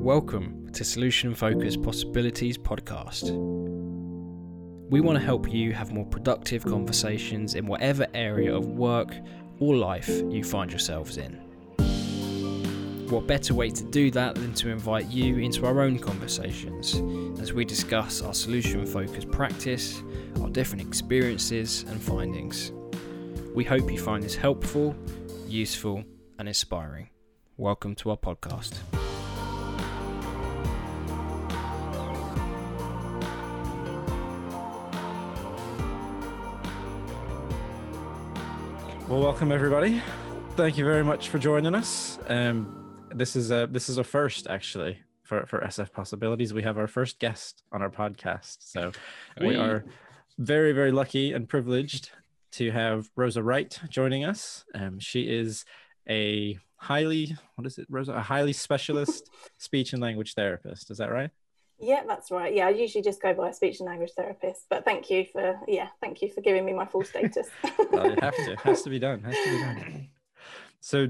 Welcome to Solution Focused Possibilities Podcast. We want to help you have more productive conversations in whatever area of work or life you find yourselves in. What better way to do that than to invite you into our own conversations as we discuss our solution focused practice, our different experiences and findings. We hope you find this helpful, useful, and inspiring. Welcome to our podcast. Well, welcome everybody. Thank you very much for joining us. Um, this is a this is a first actually for for SF Possibilities. We have our first guest on our podcast, so we are very very lucky and privileged to have Rosa Wright joining us. Um, she is a highly what is it, Rosa? A highly specialist speech and language therapist. Is that right? Yeah, that's right. Yeah, I usually just go by speech and language therapist, but thank you for yeah, thank you for giving me my full status. well, you have to. It has to be done. Has to be done. So,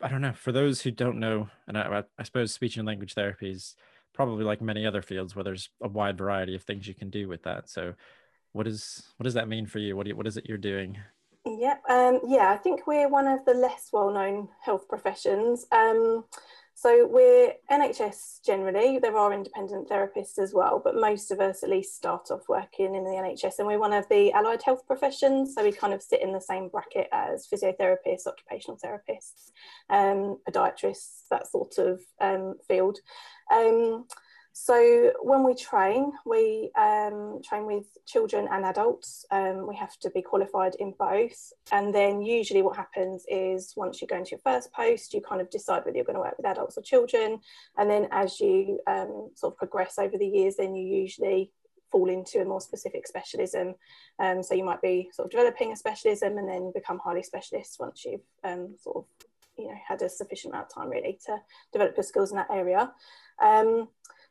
I don't know. For those who don't know, and I, I suppose speech and language therapy is probably like many other fields where there's a wide variety of things you can do with that. So, what is what does that mean for you? What do you, what is it you're doing? Yeah, um, yeah. I think we're one of the less well-known health professions. Um, so we're NHS generally. There are independent therapists as well, but most of us at least start off working in the NHS, and we're one of the allied health professions. So we kind of sit in the same bracket as physiotherapists, occupational therapists, um, podiatrists, that sort of um, field. Um, so when we train, we um, train with children and adults. Um, we have to be qualified in both. And then usually what happens is once you go into your first post, you kind of decide whether you're going to work with adults or children. And then as you um, sort of progress over the years, then you usually fall into a more specific specialism. Um, so you might be sort of developing a specialism and then become highly specialist once you've um, sort of you know had a sufficient amount of time really to develop your skills in that area.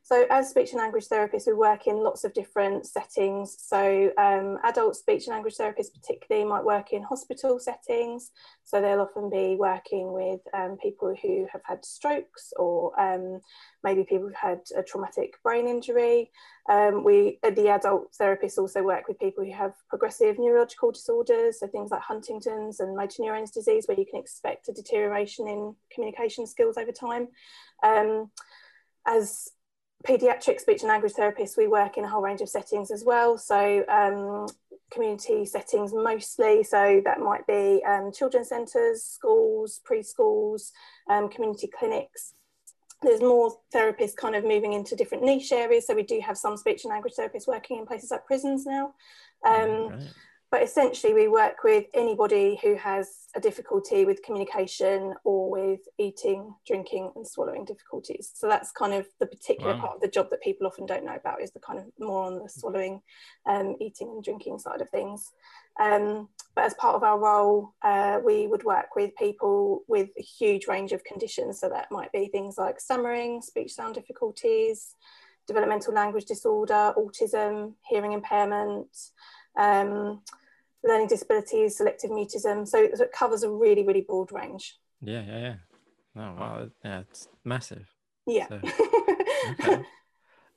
So as speech and language therapists, we work in lots of different settings. So um, adult speech and language therapists particularly might work in hospital settings. So they'll often be working with um, people who have had strokes or um, maybe people who've had a traumatic brain injury. Um, we, uh, the adult therapists also work with people who have progressive neurological disorders, so things like Huntington's and motor neurons disease, where you can expect a deterioration in communication skills over time. Um, as paediatric speech and language therapists, we work in a whole range of settings as well. So um, community settings mostly. So that might be um, children's centres, schools, preschools, um, community clinics. There's more therapists kind of moving into different niche areas. So we do have some speech and language therapists working in places like prisons now. Um, right. But essentially, we work with anybody who has a difficulty with communication or with eating, drinking, and swallowing difficulties. So that's kind of the particular wow. part of the job that people often don't know about is the kind of more on the swallowing, um, eating, and drinking side of things. Um, but as part of our role, uh, we would work with people with a huge range of conditions. So that might be things like stammering, speech sound difficulties, developmental language disorder, autism, hearing impairment. Um, learning disabilities, selective mutism. So, so, it covers a really, really broad range. Yeah, yeah, yeah. Oh wow, yeah, it's massive. Yeah. So, okay.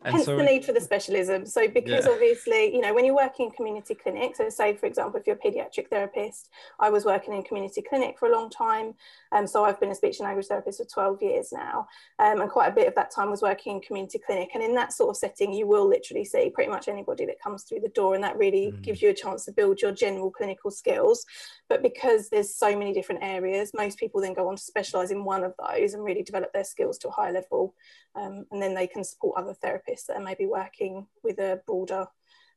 And Hence so, the need for the specialism. So because yeah. obviously, you know, when you're working in community clinic, so say for example, if you're a paediatric therapist, I was working in community clinic for a long time. Um, so I've been a speech and language therapist for 12 years now. Um, and quite a bit of that time was working in community clinic. And in that sort of setting, you will literally see pretty much anybody that comes through the door. And that really mm. gives you a chance to build your general clinical skills. But because there's so many different areas, most people then go on to specialize in one of those and really develop their skills to a higher level. Um, and then they can support other therapists therapists that are maybe working with a broader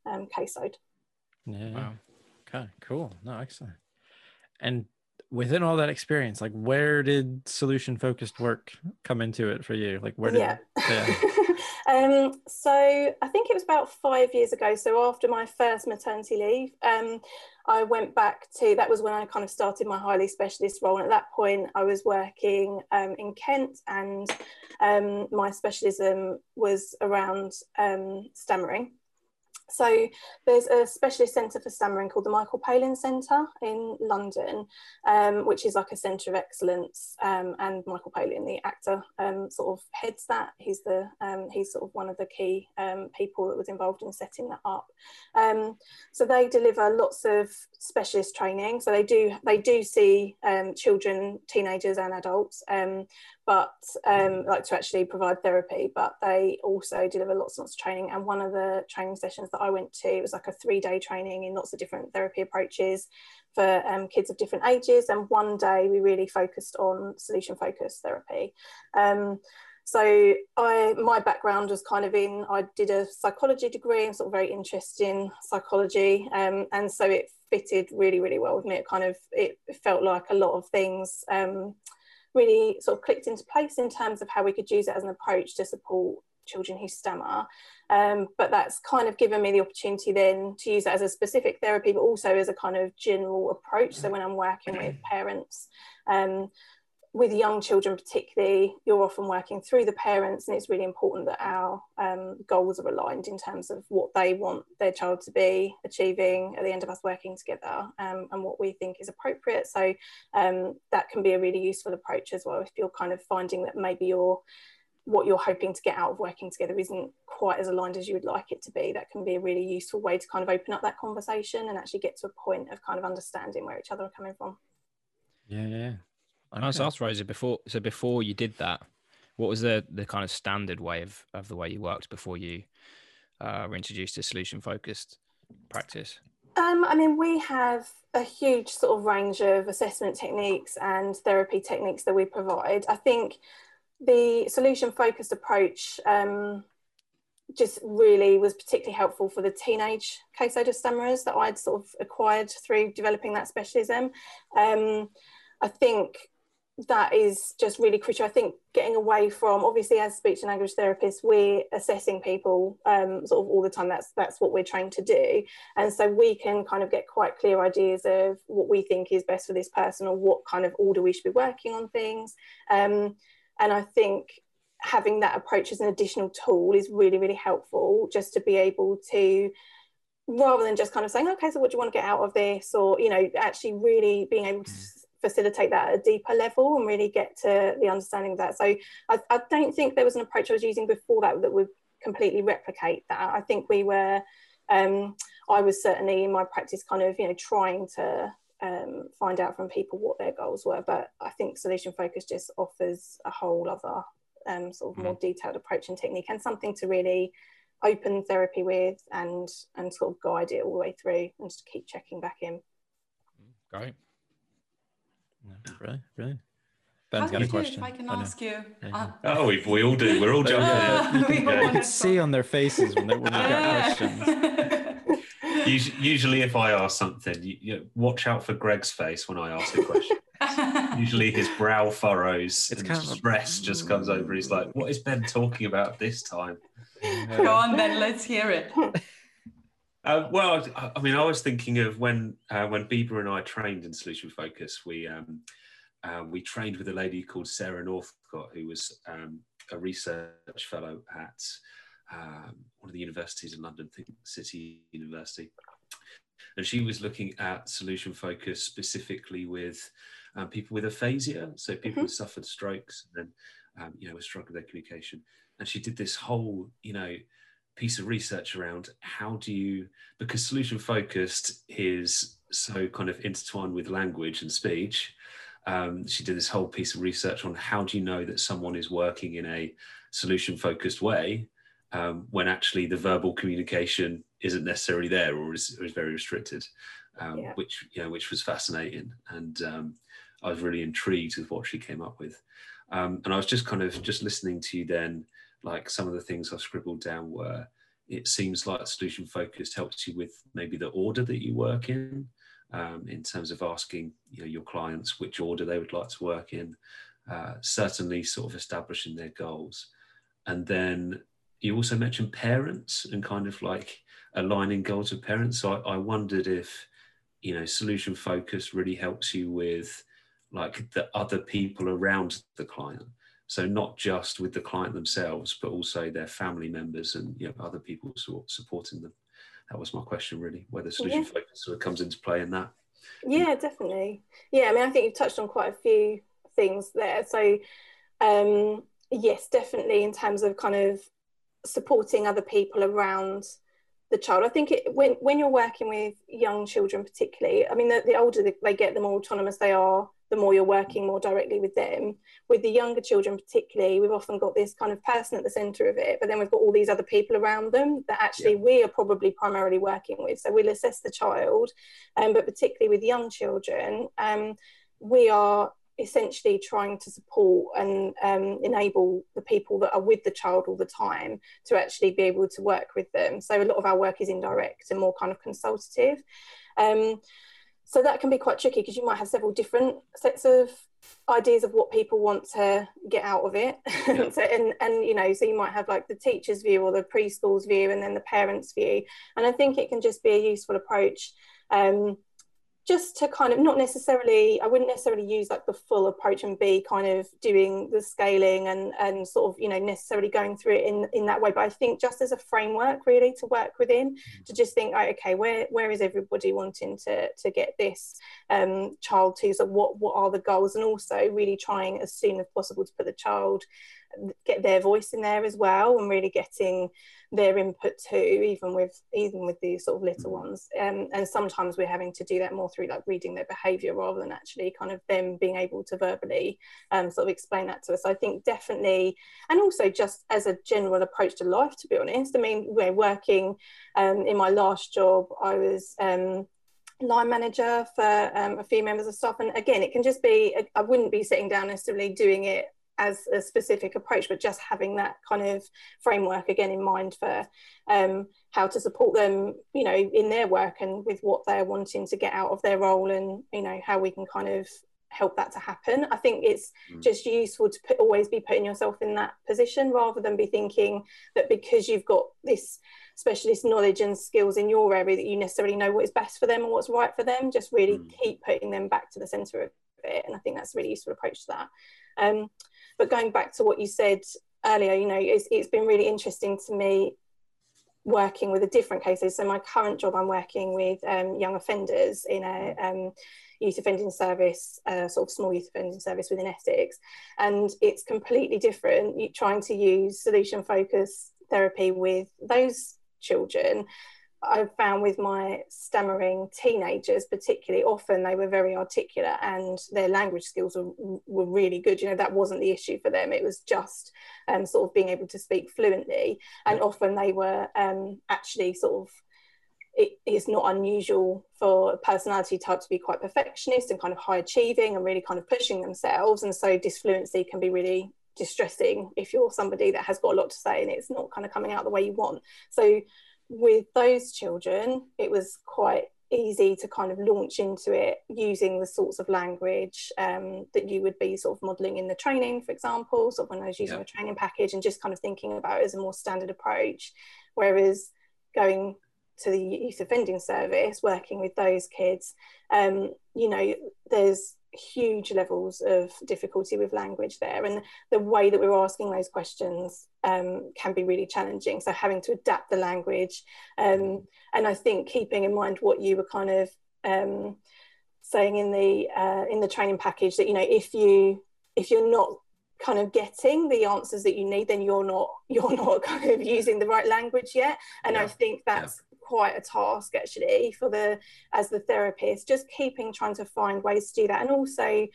um, caseload. Yeah. Wow. Okay. Cool. No, excellent. And within all that experience, like where did solution focused work come into it for you? Like where did? Yeah. yeah. um, so I think it was about five years ago. So after my first maternity leave, um, I went back to that was when I kind of started my highly specialist role. And at that point, I was working um, in Kent, and um, my specialism was around um, stammering. So there's a specialist centre for stammering called the Michael Palin Centre in London, um, which is like a centre of excellence. Um, and Michael Palin, the actor, um, sort of heads that. He's the um, he's sort of one of the key um, people that was involved in setting that up. Um, so they deliver lots of specialist training. So they do they do see children, teenagers, and adults but um, like to actually provide therapy. But they also deliver lots and lots of training. And one of the training sessions that I went to was like a three day training in lots of different therapy approaches for um, kids of different ages. And one day we really focused on solution focused therapy. Um, so I my background was kind of in I did a psychology degree. I'm sort of very interested in psychology, um, and so it fitted really really well with me. It kind of it felt like a lot of things um, really sort of clicked into place in terms of how we could use it as an approach to support children who stammer. Um, but that's kind of given me the opportunity then to use that as a specific therapy, but also as a kind of general approach. So when I'm working with parents, um, with young children particularly you're often working through the parents and it's really important that our um, goals are aligned in terms of what they want their child to be achieving at the end of us working together um, and what we think is appropriate. So um, that can be a really useful approach as well if you're kind of finding that maybe you're what you're hoping to get out of working together isn't quite as aligned as you would like it to be. That can be a really useful way to kind of open up that conversation and actually get to a point of kind of understanding where each other are coming from. Yeah yeah I was asked Rosa before. So before you did that, what was the the kind of standard way of of the way you worked before you uh, were introduced to solution focused practice? Um, I mean, we have a huge sort of range of assessment techniques and therapy techniques that we provide. I think the solution focused approach um, just really was particularly helpful for the teenage caseload of stammerers that I'd sort of acquired through developing that specialism. Um, I think that is just really crucial. I think getting away from obviously as speech and language therapists, we're assessing people um, sort of all the time. That's that's what we're trained to do, and so we can kind of get quite clear ideas of what we think is best for this person or what kind of order we should be working on things. Um, and I think having that approach as an additional tool is really really helpful, just to be able to rather than just kind of saying okay so what do you want to get out of this or you know actually really being able to mm facilitate that at a deeper level and really get to the understanding of that. So I, I, don't think there was an approach I was using before that that would completely replicate that. I think we were, um, I was certainly in my practice kind of, you know, trying to um, find out from people what their goals were. But I think solution focus just offers a whole other um, sort of more mm. detailed approach and technique and something to really open therapy with and and sort of guide it all the way through and just keep checking back in. Great. Really, really. Ben's got a question. If I can ask you. Uh, oh, we, we all do. We're all jumping uh, in. You can, see on their faces when, they, when they get questions. Usually, if I ask something, you, you, watch out for Greg's face when I ask a question. Usually, his brow furrows it's and kind stress a... just comes over. He's like, "What is Ben talking about this time?" Go on, Ben. Let's hear it. Uh, well, I mean, I was thinking of when uh, when Bieber and I trained in Solution Focus. We um, uh, we trained with a lady called Sarah Northcott, who was um, a research fellow at um, one of the universities in London, City University, and she was looking at Solution Focus specifically with um, people with aphasia, so people mm-hmm. who suffered strokes and um, you know were struggling with their communication. And she did this whole, you know piece of research around how do you because solution focused is so kind of intertwined with language and speech um, she did this whole piece of research on how do you know that someone is working in a solution focused way um, when actually the verbal communication isn't necessarily there or is, or is very restricted um, yeah. which you know which was fascinating and um, i was really intrigued with what she came up with um, and i was just kind of just listening to you then like some of the things I've scribbled down were it seems like solution focused helps you with maybe the order that you work in, um, in terms of asking you know, your clients which order they would like to work in, uh, certainly sort of establishing their goals. And then you also mentioned parents and kind of like aligning goals with parents. So I, I wondered if, you know, solution focus really helps you with like the other people around the client. So not just with the client themselves, but also their family members and you know, other people supporting them. that was my question really, whether solution yeah. focus sort of comes into play in that. Yeah, definitely. Yeah, I mean, I think you've touched on quite a few things there. So, um, yes, definitely in terms of kind of supporting other people around the child. I think it, when when you're working with young children, particularly, I mean, the, the older they get, the more autonomous they are, the more you're working more directly with them. With the younger children, particularly, we've often got this kind of person at the centre of it, but then we've got all these other people around them that actually yeah. we are probably primarily working with. So we'll assess the child, um, but particularly with young children, um, we are essentially trying to support and um, enable the people that are with the child all the time to actually be able to work with them. So a lot of our work is indirect and more kind of consultative. Um, so that can be quite tricky because you might have several different sets of ideas of what people want to get out of it. Yeah. so, and and you know so you might have like the teacher's view or the preschool's view and then the parents view. And i think it can just be a useful approach. Um, just to kind of not necessarily i wouldn't necessarily use like the full approach and be kind of doing the scaling and and sort of you know necessarily going through it in in that way. But i think just as a framework really to work within mm-hmm. to just think right, okay where where is everybody wanting to to get this um, child to? So what what are the goals? And also really trying as soon as possible to put the child get their voice in there as well and really getting their input too even with even with these sort of little mm. ones. Um, and sometimes we're having to do that more through like reading their behavior rather than actually kind of them being able to verbally um, sort of explain that to us. I think definitely and also just as a general approach to life to be honest. I mean we're working um, in my last job i was um, line manager for um, a few members of staff. And again it can just be i wouldn't be sitting down necessarily doing it as a specific approach, but just having that kind of framework again in mind for um, how to support them, you know, in their work and with what they're wanting to get out of their role, and you know how we can kind of help that to happen. I think it's mm. just useful to put, always be putting yourself in that position rather than be thinking that because you've got this specialist knowledge and skills in your area that you necessarily know what is best for them and what's right for them. Just really mm. keep putting them back to the centre of it, and I think that's a really useful approach to that. Um, but going back to what you said earlier, you know, it's, it's been really interesting to me working with the different cases. So my current job, I'm working with um, young offenders in a um, youth offending service, uh, sort of small youth offending service within Essex, and it's completely different. Trying to use solution focus therapy with those children I've found with my stammering teenagers, particularly, often they were very articulate and their language skills were, were really good. You know, that wasn't the issue for them. It was just um, sort of being able to speak fluently. And often they were um, actually sort of, it is not unusual for a personality type to be quite perfectionist and kind of high achieving and really kind of pushing themselves. And so disfluency can be really distressing if you're somebody that has got a lot to say and it's not kind of coming out the way you want. So with those children, it was quite easy to kind of launch into it using the sorts of language um, that you would be sort of modeling in the training, for example, sort of when I was using yeah. a training package and just kind of thinking about it as a more standard approach. Whereas going to the youth offending service, working with those kids, um, you know, there's huge levels of difficulty with language there. And the way that we're asking those questions um, can be really challenging. So having to adapt the language um, and i think keeping in mind what you were kind of um, saying in the uh, in the training package that you know if you if you're not kind of getting the answers that you need then you're not you're not kind of using the right language yet. And yeah. i think that's quite a task actually for the as the therapist just keeping trying to find ways to do that. And also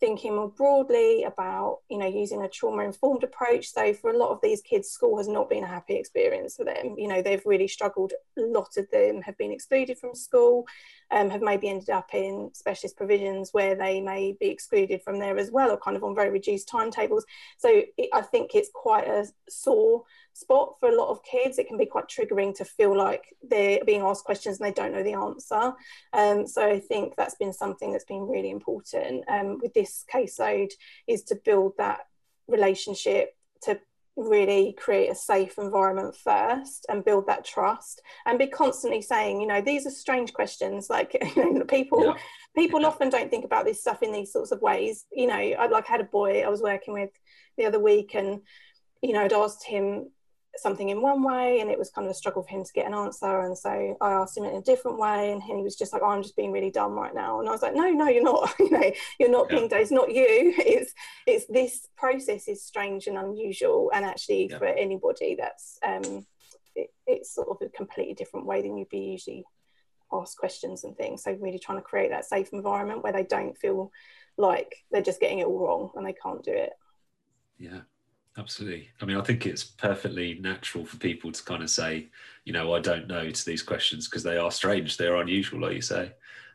thinking more broadly about you know using a trauma informed approach. So for a lot of these kids school has not been a happy experience for them. You know they've really struggled. A lot of them have been excluded from school um, have maybe ended up in specialist provisions where they may be excluded from there as well or kind of on very reduced timetables. So it, i think it's quite a sore spot for a lot of kids. It can be quite triggering to feel like they're being asked questions and they don't know the answer. Um, so I think that's been something that's been really important um, with this caseload is to build that relationship to really create a safe environment first and build that trust and be constantly saying you know these are strange questions like you know, people yeah. people yeah. often don't think about this stuff in these sorts of ways you know i like had a boy i was working with the other week and you know i'd asked him something in one way and it was kind of a struggle for him to get an answer and so I asked him in a different way and he was just like oh, I'm just being really dumb right now and I was like no no you're not you know you're not yeah. being dumb it's not you it's it's this process is strange and unusual and actually yeah. for anybody that's um it, it's sort of a completely different way than you'd be usually asked questions and things so really trying to create that safe environment where they don't feel like they're just getting it all wrong and they can't do it yeah absolutely. I mean, I think it's perfectly natural for people to kind of say, you know, I don't know to these questions because they are strange, they're unusual, like you say.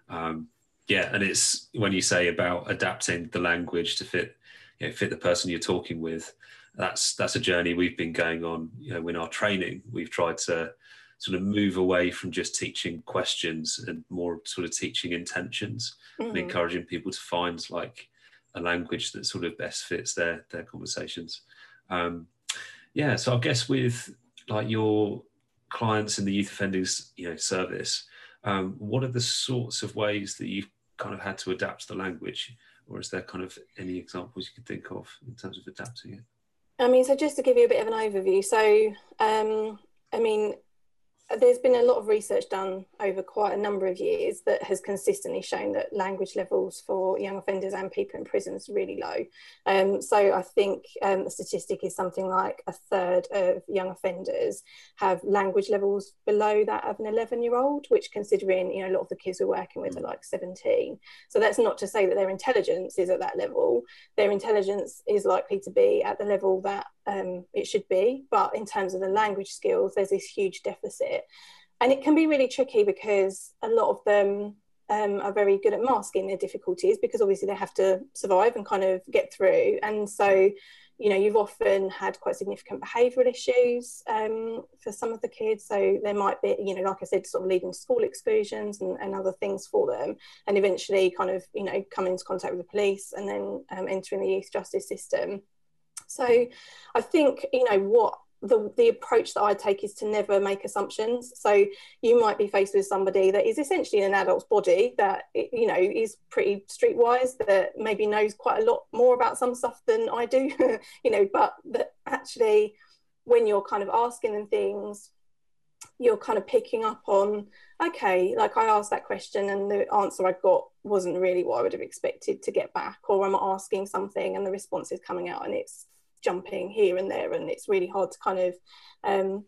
Um, yeah, and it's when you say about adapting the language to fit, you know, fit the person you're talking with. That's that's a journey we've been going on. You know, in our training, we've tried to sort of move away from just teaching questions and more sort of teaching intentions mm-hmm. and encouraging people to find like a language that sort of best fits their their conversations. Um, yeah, so I guess with like your clients in the youth offending you know service, um, what are the sorts of ways that you've kind of had to adapt the language, or is there kind of any examples you could think of in terms of adapting it? I mean, so just to give you a bit of an overview, so um, I mean, there's been a lot of research done over quite a number of years that has consistently shown that language levels for young offenders and people in prison is really low. Um, so I think um, the statistic is something like a third of young offenders have language levels below that of an 11 year old, which considering, you know, a lot of the kids we're working with are like 17. So that's not to say that their intelligence is at that level. Their intelligence is likely to be at the level that um, it should be. But in terms of the language skills, there's this huge deficit. And it can be really tricky because a lot of them um, are very good at masking their difficulties because obviously they have to survive and kind of get through. And so, you know, you've often had quite significant behavioural issues um, for some of the kids. So there might be, you know, like I said, sort of leading to school exclusions and, and, other things for them, and eventually kind of, you know, come into contact with the police and then um, entering the youth justice system. So I think, you know, what the, the approach that I take is to never make assumptions. So you might be faced with somebody that is essentially an adult's body that you know is pretty streetwise, that maybe knows quite a lot more about some stuff than I do, you know, but that actually when you're kind of asking them things, you're kind of picking up on okay, like I asked that question and the answer I got wasn't really what I would have expected to get back, or I'm asking something and the response is coming out and it's jumping here and there and it's really hard to kind of um,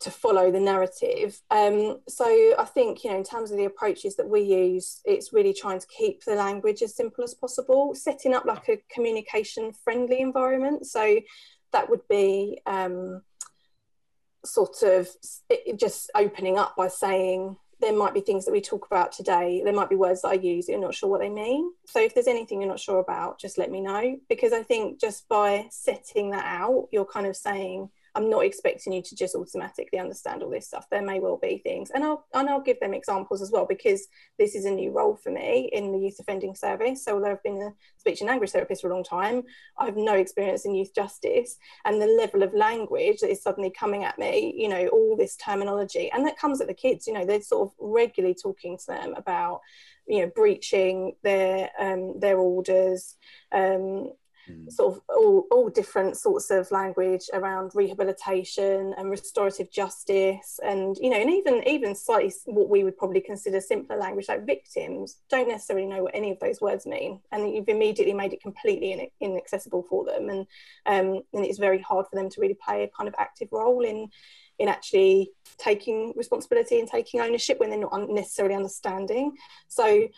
to follow the narrative. Um, so i think you know in terms of the approaches that we use it's really trying to keep the language as simple as possible setting up like a communication friendly environment. So that would be um, sort of just opening up by saying there might be things that we talk about today. There might be words that I use you're not sure what they mean. So if there's anything you're not sure about, just let me know. Because I think just by setting that out, you're kind of saying, I'm not expecting you to just automatically understand all this stuff. There may well be things, and I'll and I'll give them examples as well because this is a new role for me in the youth offending service. So although I've been a speech and language therapist for a long time, I have no experience in youth justice, and the level of language that is suddenly coming at me, you know, all this terminology, and that comes at the kids. You know, they're sort of regularly talking to them about you know breaching their um, their orders um, mm. sort of all, all different sorts of language around rehabilitation and restorative justice and you know and even even slightly what we would probably consider simpler language like victims don't necessarily know what any of those words mean and you've immediately made it completely inaccessible for them and um, and it's very hard for them to really play a kind of active role in in actually taking responsibility and taking ownership when they're not necessarily understanding so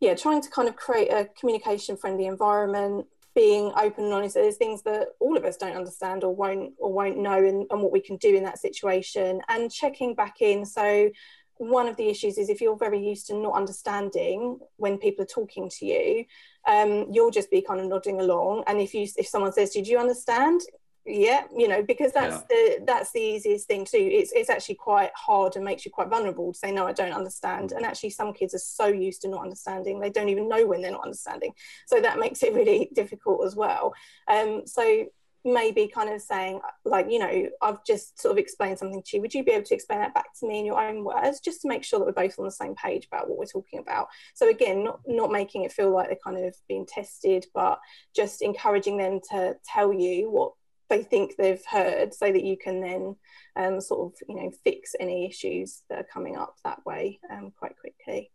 yeah trying to kind of create a communication friendly environment being open and honest there's things that all of us don't understand or won't or won't know and, and what we can do in that situation. And checking back in so one of the issues is if you're very used to not understanding when people are talking to you um, you'll just be kind of nodding along. And if you if someone says did you understand yeah you know because that's yeah. the that's the easiest thing too it's it's actually quite hard and makes you quite vulnerable to say no i don't understand. Mm. and actually some kids are so used to not understanding they don't even know when they're not understanding. So that makes it really difficult as well. Um so maybe kind of saying like you know i've just sort of explained something to you. Would you be able to explain that back to me in your own words just to make sure that we're both on the same page about what we're talking about? So again not, not making it feel like they're kind of being tested but just encouraging them to tell you what they think they've heard so that you can then um, sort of you know fix any issues that are coming up that way um, quite quickly.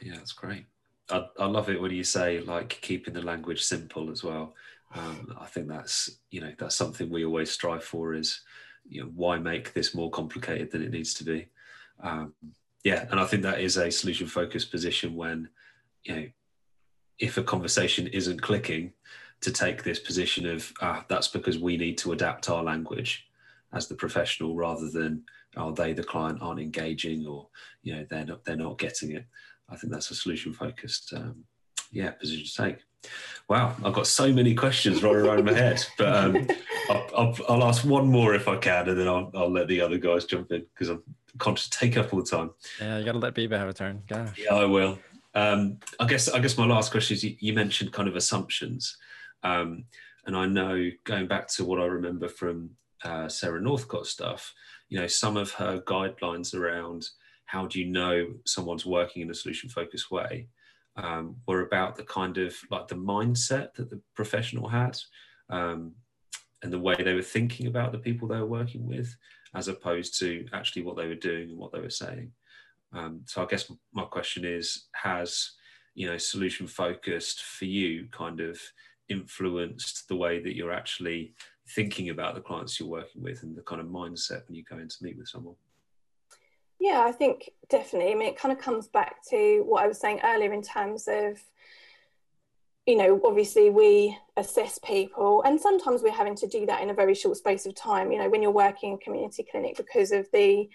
Yeah that's great. I, I love it when you say like keeping the language simple as well. Um, i think that's you know that's something we always strive for is you know why make this more complicated than it needs to be? Um, yeah and i think that is a solution focused position when you know if a conversation isn't clicking to take this position of ah, that's because we need to adapt our language as the professional rather than oh they the client aren't engaging or you know they're not they're not getting it. I think that's a solution focused um, yeah position to take. Wow i've got so many questions rolling around my head but um, I'll, I'll, I'll, ask one more if i can and then i'll, I'll let the other guys jump in because i'm conscious to take up all the time. Yeah you gotta let Bieber have a turn Gosh. yeah i will. Um, i guess i guess my last question is you, you mentioned kind of assumptions um, and I know going back to what I remember from uh, Sarah Northcott stuff, you know, some of her guidelines around how do you know someone's working in a solution focused way um, were about the kind of like the mindset that the professional had um, and the way they were thinking about the people they were working with, as opposed to actually what they were doing and what they were saying. Um, so I guess my question is, has you know solution focused for you kind of influenced the way that you're actually thinking about the clients you're working with and the kind of mindset when you go in to meet with someone? Yeah, I think definitely. I mean, it kind of comes back to what I was saying earlier in terms of, you know, obviously we assess people, and sometimes we're having to do that in a very short space of time. You know, when you're working in community clinic because of the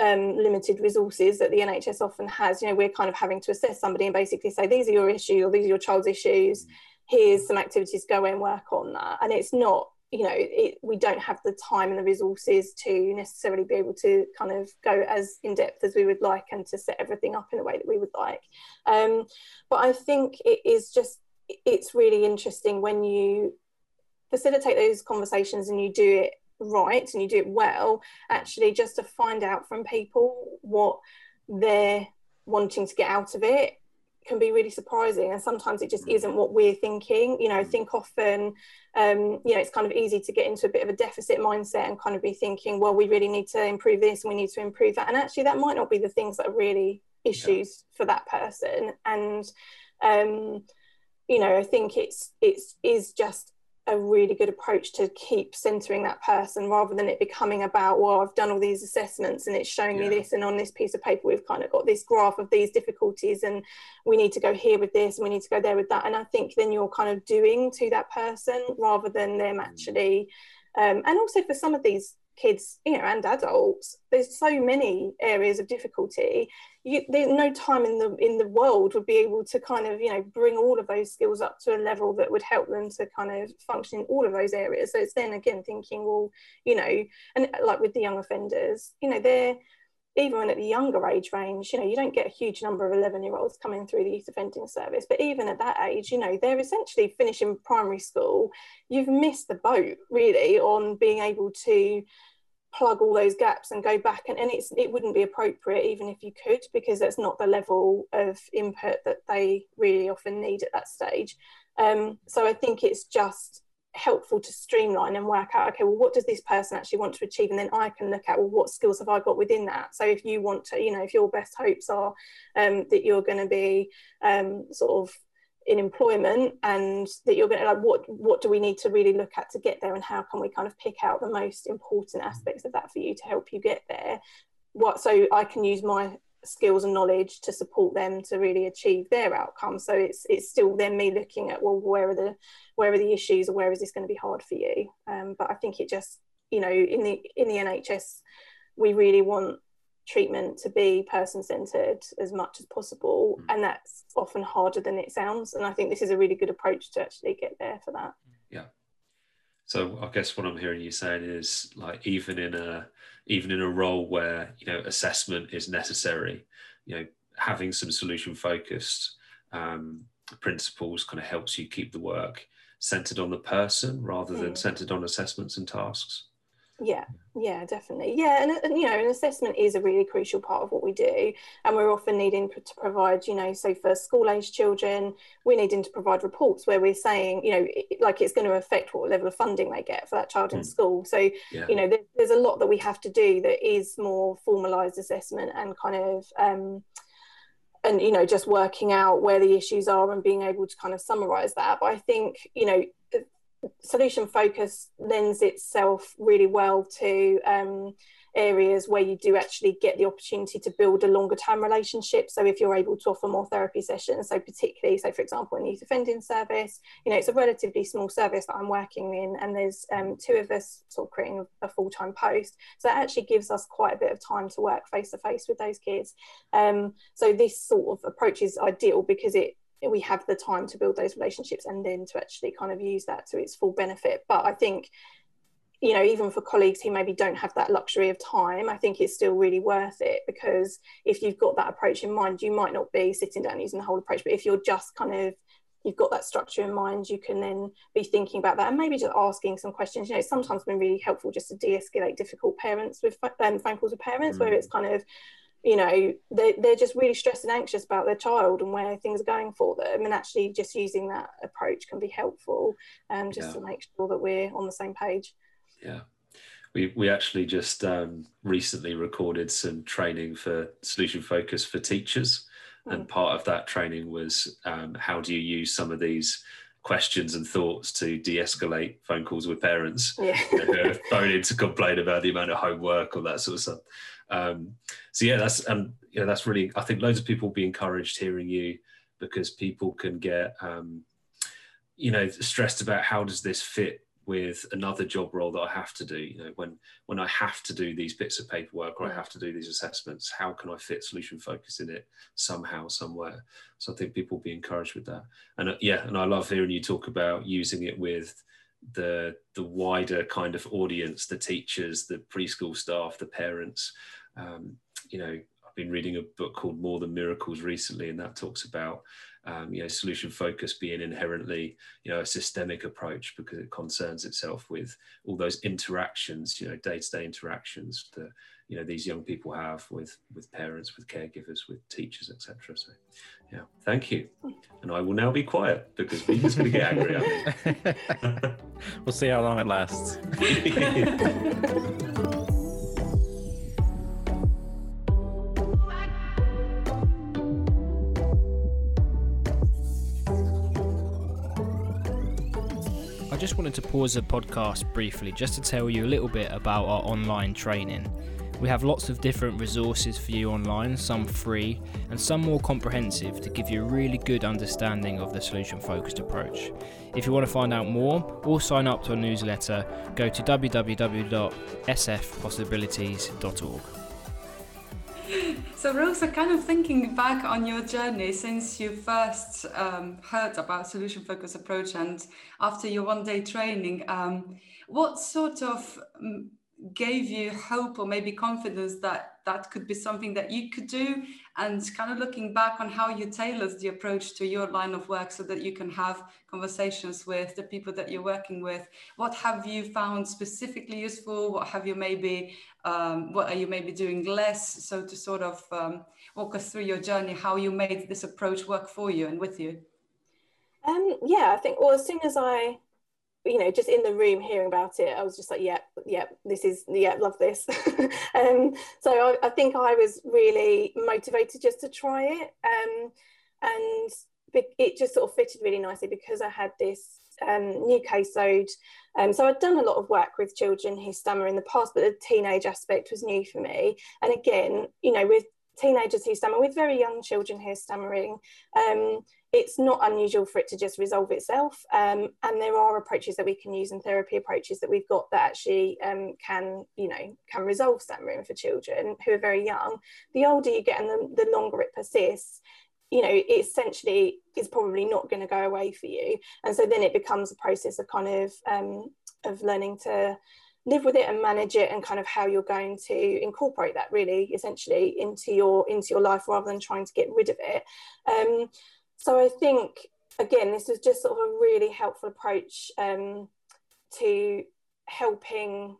um, limited resources that the NHS often has, you know, we're kind of having to assess somebody and basically say, these are your issues or these are your child's issues. Mm-hmm here's some activities go and work on that. And it's not you know it, we don't have the time and the resources to necessarily be able to kind of go as in depth as we would like and to set everything up in a way that we would like. Um, but i think it is just it's really interesting when you facilitate those conversations and you do it right and you do it well actually just to find out from people what they're wanting to get out of it can be really surprising and sometimes it just mm. isn't what we're thinking you know i mm. think often um, you know it's kind of easy to get into a bit of a deficit mindset and kind of be thinking well we really need to improve this and we need to improve that and actually that might not be the things that are really issues yeah. for that person and um, you know i think it's it's is just a really good approach to keep centering that person rather than it becoming about well i've done all these assessments and it's showing yeah. me this and on this piece of paper we've kind of got this graph of these difficulties and we need to go here with this and we need to go there with that and i think then you're kind of doing to that person rather than them mm. actually um, and also for some of these kids you know and adults there's so many areas of difficulty. You, there's no time in the in the world would be able to kind of you know bring all of those skills up to a level that would help them to kind of function in all of those areas. So it's then again thinking well you know and like with the young offenders you know they're even at the younger age range, you know, you don't get a huge number of 11 year olds coming through the youth offending service, but even at that age, you know, they're essentially finishing primary school. You've missed the boat really on being able to plug all those gaps and go back and, and it's it wouldn't be appropriate even if you could because that's not the level of input that they really often need at that stage. Um, so i think it's just helpful to streamline and work out okay well what does this person actually want to achieve? And then i can look at well what skills have i got within that? So if you want to you know if your best hopes are um, that you're going to be um, sort of in employment and that you're going to like what what do we need to really look at to get there and how can we kind of pick out the most important aspects of that for you to help you get there? What so i can use my skills and knowledge to support them to really achieve their outcome. So it's it's still then me looking at well where are the where are the issues or where is this going to be hard for you? Um, but i think it just you know in the in the nhs we really want treatment to be person centered as much as possible. Mm. And that's often harder than it sounds. And I think this is a really good approach to actually get there for that. Yeah. So I guess what I'm hearing you saying is like even in a even in a role where you know assessment is necessary, you know having some solution focused um, principles kind of helps you keep the work centered on the person rather than mm. centered on assessments and tasks. Yeah yeah definitely yeah and, and, you know an assessment is a really crucial part of what we do and we're often needing to provide you know so for school age children we're needing to provide reports where we're saying you know like it's going to affect what level of funding they get for that child in mm. school so yeah. you know there, there's a lot that we have to do that is more formalized assessment and kind of um, and you know just working out where the issues are and being able to kind of summarize that but i think you know solution focus lends itself really well to um, areas where you do actually get the opportunity to build a longer term relationship. So if you're able to offer more therapy sessions so particularly so for example in youth offending service you know it's a relatively small service that i'm working in and there's um, two of us sort of creating a, full-time post. So that actually gives us quite a bit of time to work face to face with those kids. Um, so this sort of approach is ideal because it we have the time to build those relationships and then to actually kind of use that to its full benefit. But I think, you know, even for colleagues who maybe don't have that luxury of time, I think it's still really worth it because if you've got that approach in mind, you might not be sitting down using the whole approach, but if you're just kind of you've got that structure in mind, you can then be thinking about that and maybe just asking some questions. You know, sometimes been really helpful just to de-escalate difficult parents with um, phone calls with parents, mm. where it's kind of you know they, they're just really stressed and anxious about their child and where things are going for them and actually just using that approach can be helpful um, just yeah. to make sure that we're on the same page yeah we, we actually just um, recently recorded some training for solution focus for teachers mm. and part of that training was um, how do you use some of these questions and thoughts to de-escalate phone calls with parents yeah. who are phoning to complain about the amount of homework or that sort of stuff um, so yeah, that's and you know that's really I think loads of people will be encouraged hearing you because people can get um, you know stressed about how does this fit with another job role that I have to do. You know, when when I have to do these bits of paperwork or I have to do these assessments, how can I fit solution focus in it somehow, somewhere? So I think people will be encouraged with that. And uh, yeah, and I love hearing you talk about using it with the the wider kind of audience, the teachers, the preschool staff, the parents, um, you know, I've been reading a book called More Than Miracles recently, and that talks about um, you know solution focus being inherently you know a systemic approach because it concerns itself with all those interactions, you know, day-to-day interactions that you know these young people have with with parents, with caregivers, with teachers, etc. So, yeah, thank you. And I will now be quiet because we're just going to get angry. we'll see how long it lasts. wanted to pause the podcast briefly just to tell you a little bit about our online training. We have lots of different resources for you online, some free and some more comprehensive to give you a really good understanding of the solution focused approach. If you want to find out more or sign up to our newsletter, go to www.sfpossibilities.org. So, Rosa, kind of thinking back on your journey since you first um, heard about solution focused approach and after your one day training, um, what sort of mm, gave you hope or maybe confidence that that could be something that you could do and kind of looking back on how you tailored the approach to your line of work so that you can have conversations with the people that you're working with. What have you found specifically useful? What have you maybe um, what are you maybe doing less? So to sort of um, walk us through your journey how you made this approach work for you and with you. Um, yeah i think well as soon as i you know, just in the room hearing about it, I was just like, yeah, yeah, this is, yeah, love this. um, so I, I, think I was really motivated just to try it. Um, and it just sort of fitted really nicely because I had this um, new caseload. Um, so I'd done a lot of work with children who stammer in the past, but the teenage aspect was new for me. And again, you know, with teenagers who stammer, with very young children who are stammering, um, it's not unusual for it to just resolve itself. Um, and there are approaches that we can use and therapy approaches that we've got that actually um, can, you know, can resolve stammering for children who are very young. The older you get and the, the longer it persists, you know, it essentially is probably not going to go away for you. And so then it becomes a process of kind of um, of learning to live with it and manage it and kind of how you're going to incorporate that really essentially into your into your life rather than trying to get rid of it um, so I think again, this was just sort of a really helpful approach um, to helping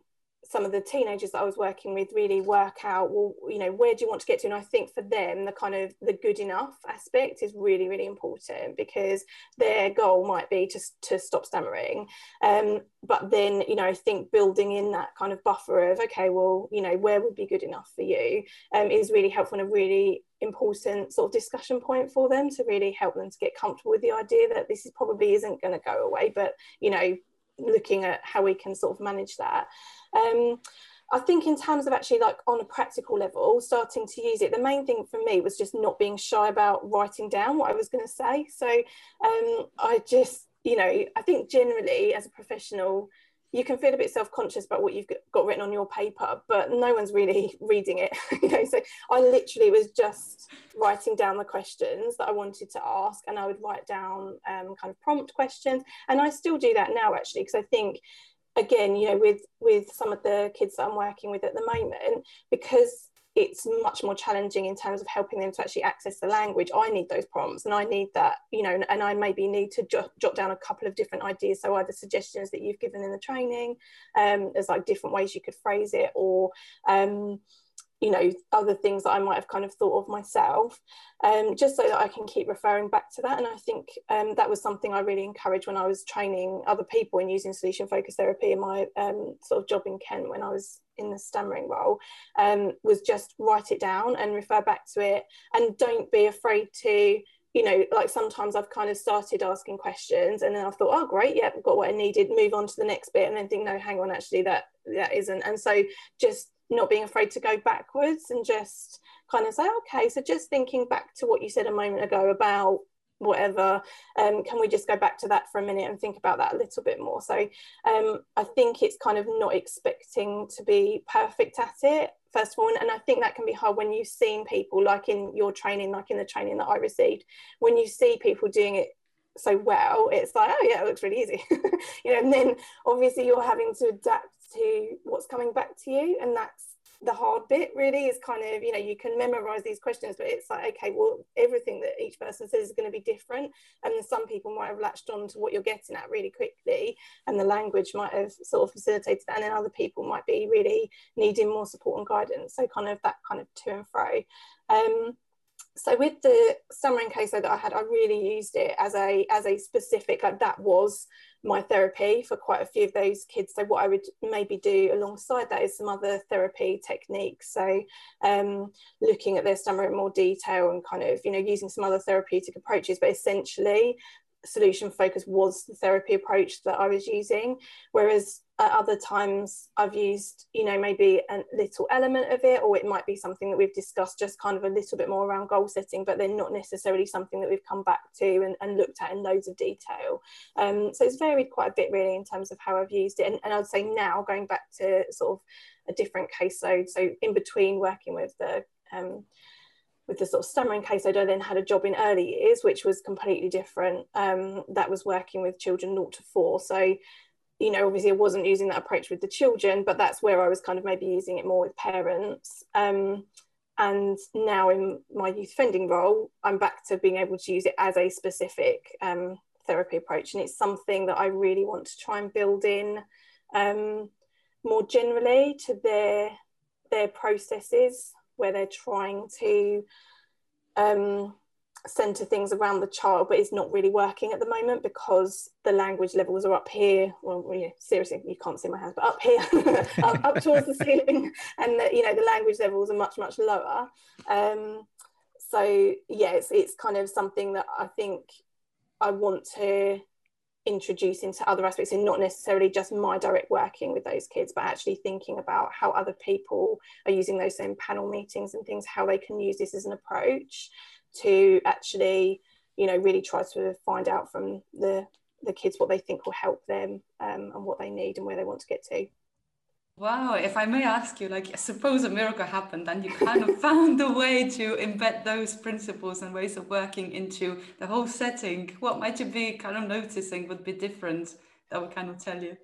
some of the teenagers that I was working with really work out, well, you know, where do you want to get to? And I think for them, the kind of the good enough aspect is really, really important because their goal might be to, to stop stammering. Um, but then, you know, I think building in that kind of buffer of, okay, well, you know, where would be good enough for you um, is really helpful and a really important sort of discussion point for them to really help them to get comfortable with the idea that this is probably isn't going to go away, but, you know, looking at how we can sort of manage that. Um, I think in terms of actually like on a practical level, starting to use it, the main thing for me was just not being shy about writing down what I was going to say. So um, I just, you know, I think generally as a professional, you can feel a bit self-conscious about what you've got written on your paper, but no one's really reading it. you know, so I literally was just writing down the questions that I wanted to ask, and I would write down um, kind of prompt questions, and I still do that now actually because I think again you know with with some of the kids that i'm working with at the moment because it's much more challenging in terms of helping them to actually access the language. I need those prompts and i need that you know and i maybe need to jot, jot down a couple of different ideas. So either suggestions that you've given in the training um, there's like different ways you could phrase it or um, you know other things that I might have kind of thought of myself um, just so that I can keep referring back to that and I think um, that was something I really encouraged when I was training other people in using solution focused therapy in my um, sort of job in Kent when I was in the stammering role um, was just write it down and refer back to it and don't be afraid to you know, like sometimes I've kind of started asking questions and then I've thought, oh, great, yeah, I've got what I needed, move on to the next bit, and then think, no, hang on, actually, that that isn't. And so just not being afraid to go backwards and just kind of say, okay, so just thinking back to what you said a moment ago about whatever um, can we just go back to that for a minute and think about that a little bit more? So um, i think it's kind of not expecting to be perfect at it first of all and i think that can be hard when you've seen people like in your training like in the training that i received when you see people doing it so well it's like oh yeah it looks really easy. You know and then obviously you're having to adapt to what's coming back to you and that's the hard bit really is kind of you know you can memorize these questions but it's like okay well everything that each person says is going to be different and some people might have latched on to what you're getting at really quickly and the language might have sort of facilitated that and then other people might be really needing more support and guidance. So kind of that kind of to and fro. Um, so with the stammering case that I had, I really used it as a as a specific like that was my therapy for quite a few of those kids. So what I would maybe do alongside that is some other therapy techniques. So um, looking at their stammer in more detail and kind of you know using some other therapeutic approaches, but essentially solution focus was the therapy approach that I was using. Whereas at other times I've used, you know, maybe a little element of it, or it might be something that we've discussed just kind of a little bit more around goal setting, but then not necessarily something that we've come back to and, and looked at in loads of detail. Um, so it's varied quite a bit really in terms of how I've used it. And, and I'd say now going back to sort of a different caseload, so in between working with the um, with the sort of stammering case, I then had a job in early years, which was completely different. Um, that was working with children 0 to 4. So, you know, obviously I wasn't using that approach with the children, but that's where I was kind of maybe using it more with parents. Um, and now in my youth offending role, I'm back to being able to use it as a specific um, therapy approach. And it's something that I really want to try and build in um, more generally to their their processes where they're trying to um, center things around the child, but it's not really working at the moment because the language levels are up here. Well, yeah, seriously, you can't see my hands, but up here, up, up, towards the ceiling, and the, you know the language levels are much much lower. Um, so yeah, it's it's kind of something that I think I want to introduce into other aspects and not necessarily just my direct working with those kids but actually thinking about how other people are using those same panel meetings and things how they can use this as an approach to actually you know really try to find out from the the kids what they think will help them um, and what they need and where they want to get to Wow, if I may ask you, like, suppose a miracle happened and you kind of found a way to embed those principles and ways of working into the whole setting, what might you be kind of noticing would be different that would kind of tell you?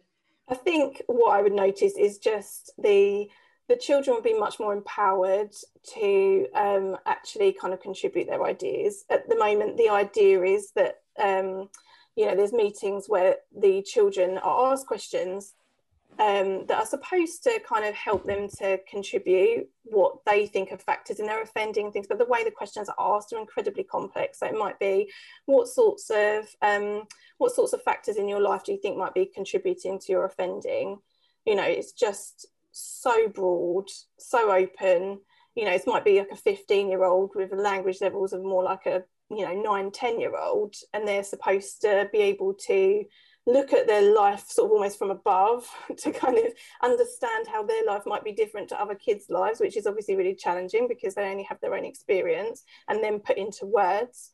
I think what I would notice is just the the children would be much more empowered to um, actually kind of contribute their ideas. At the moment, the idea is that um, you know there's meetings where the children are asked questions um, that are supposed to kind of help them to contribute what they think are factors in their offending things. But the way the questions are asked are incredibly complex. So it might be what sorts of um, what sorts of factors in your life do you think might be contributing to your offending? You know, it's just so broad, so open. You know, it might be like a 15 year old with language levels of more like a you know nine, 10 year old, and they're supposed to be able to look at their life sort of almost from above to kind of understand how their life might be different to other kids' lives, which is obviously really challenging because they only have their own experience, and then put into words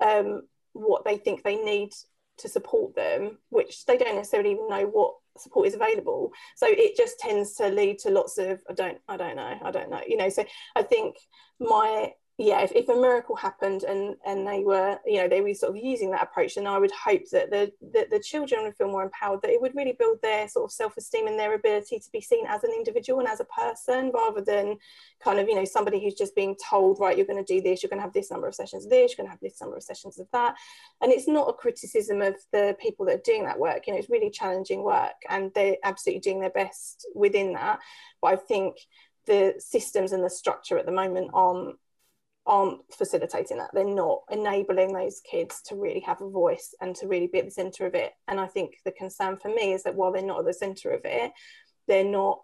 um, what they think they need to support them, which they don't necessarily even know what support is available. So it just tends to lead to lots of I don't I don't know I don't know you know. So I think my yeah, if, if a miracle happened and and they were, you know, they were sort of using that approach, then I would hope that the that the children would feel more empowered, that it would really build their sort of self-esteem and their ability to be seen as an individual and as a person, rather than kind of, you know, somebody who's just being told, right, you're going to do this, you're going to have this number of sessions of this, you're going to have this number of sessions of that. And it's not a criticism of the people that are doing that work, you know, it's really challenging work and they're absolutely doing their best within that. But I think the systems and the structure at the moment aren't aren't facilitating that. They're not enabling those kids to really have a voice and to really be at the centre of it. And I think the concern for me is that while they're not at the centre of it, they're not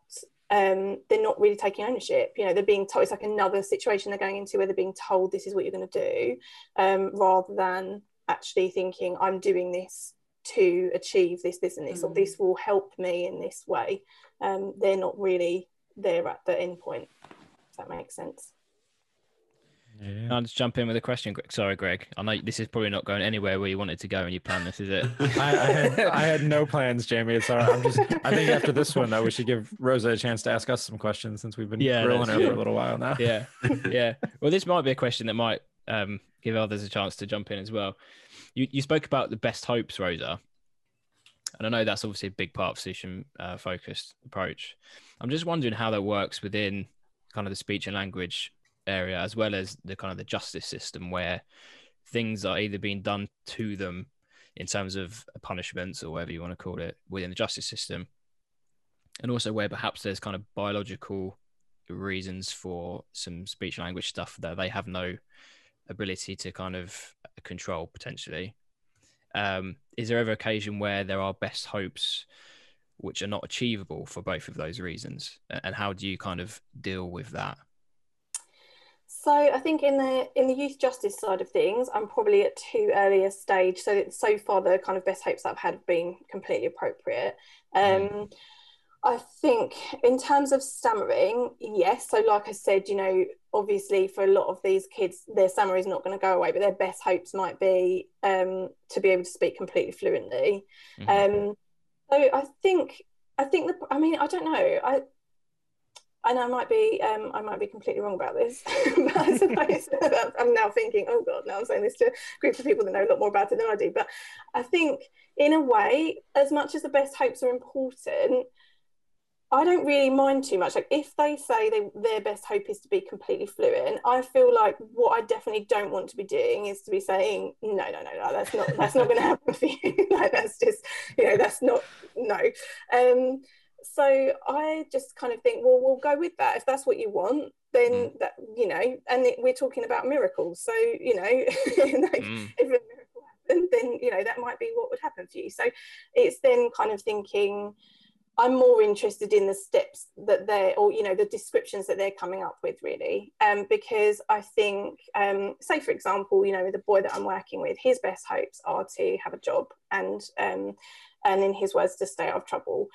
um, they're not really taking ownership. You know, they're being told it's like another situation they're going into where they're being told this is what you're going to do, um, rather than actually thinking I'm doing this to achieve this, this, and this, mm. or this will help me in this way. Um, they're not really there at the end point. If that makes sense. Yeah. I'll just jump in with a question. Greg. Sorry, Greg. I know this is probably not going anywhere where you wanted to go and you planned this, is it? I, I, had, I had no plans, Jamie. It's all right. I'm just. I think after this one, though, we should give Rosa a chance to ask us some questions since we've been yeah, grilling her for a little while now. Yeah, yeah. Well, this might be a question that might um, give others a chance to jump in as well. You you spoke about the best hopes, Rosa, and I know that's obviously a big part of solution uh, focused approach. I'm just wondering how that works within kind of the speech and language area as well as the kind of the justice system where things are either being done to them in terms of punishments or whatever you want to call it within the justice system. And also where perhaps there's kind of biological reasons for some speech language stuff that they have no ability to kind of control potentially. Um, is there ever occasion where there are best hopes which are not achievable for both of those reasons? And how do you kind of deal with that so I think in the in the youth justice side of things, I'm probably at too early a stage. So so far, the kind of best hopes I've had have been completely appropriate. Mm. Um, I think in terms of stammering, yes. So like I said, you know, obviously for a lot of these kids, their stammer is not going to go away, but their best hopes might be um, to be able to speak completely fluently. Mm-hmm. Um, so I think I think the I mean I don't know I and I might be um, I might be completely wrong about this, but I suppose I'm now thinking, oh God, now I'm saying this to a group of people that know a lot more about it than I do. But I think, in a way, as much as the best hopes are important, I don't really mind too much. Like if they say they, their best hope is to be completely fluent, I feel like what I definitely don't want to be doing is to be saying, no, no, no, no, that's not that's not going to happen for you. like that's just, you know, that's not no. Um, so I just kind of think, well, we'll go with that. If that's what you want, then mm. that you know, and it, we're talking about miracles. So you know, like, mm. if a miracle happened, then you know that might be what would happen for you. So it's then kind of thinking. I'm more interested in the steps that they're, or you know, the descriptions that they're coming up with, really, um, because I think, um, say for example, you know, the boy that I'm working with, his best hopes are to have a job and, um, and in his words, to stay out of trouble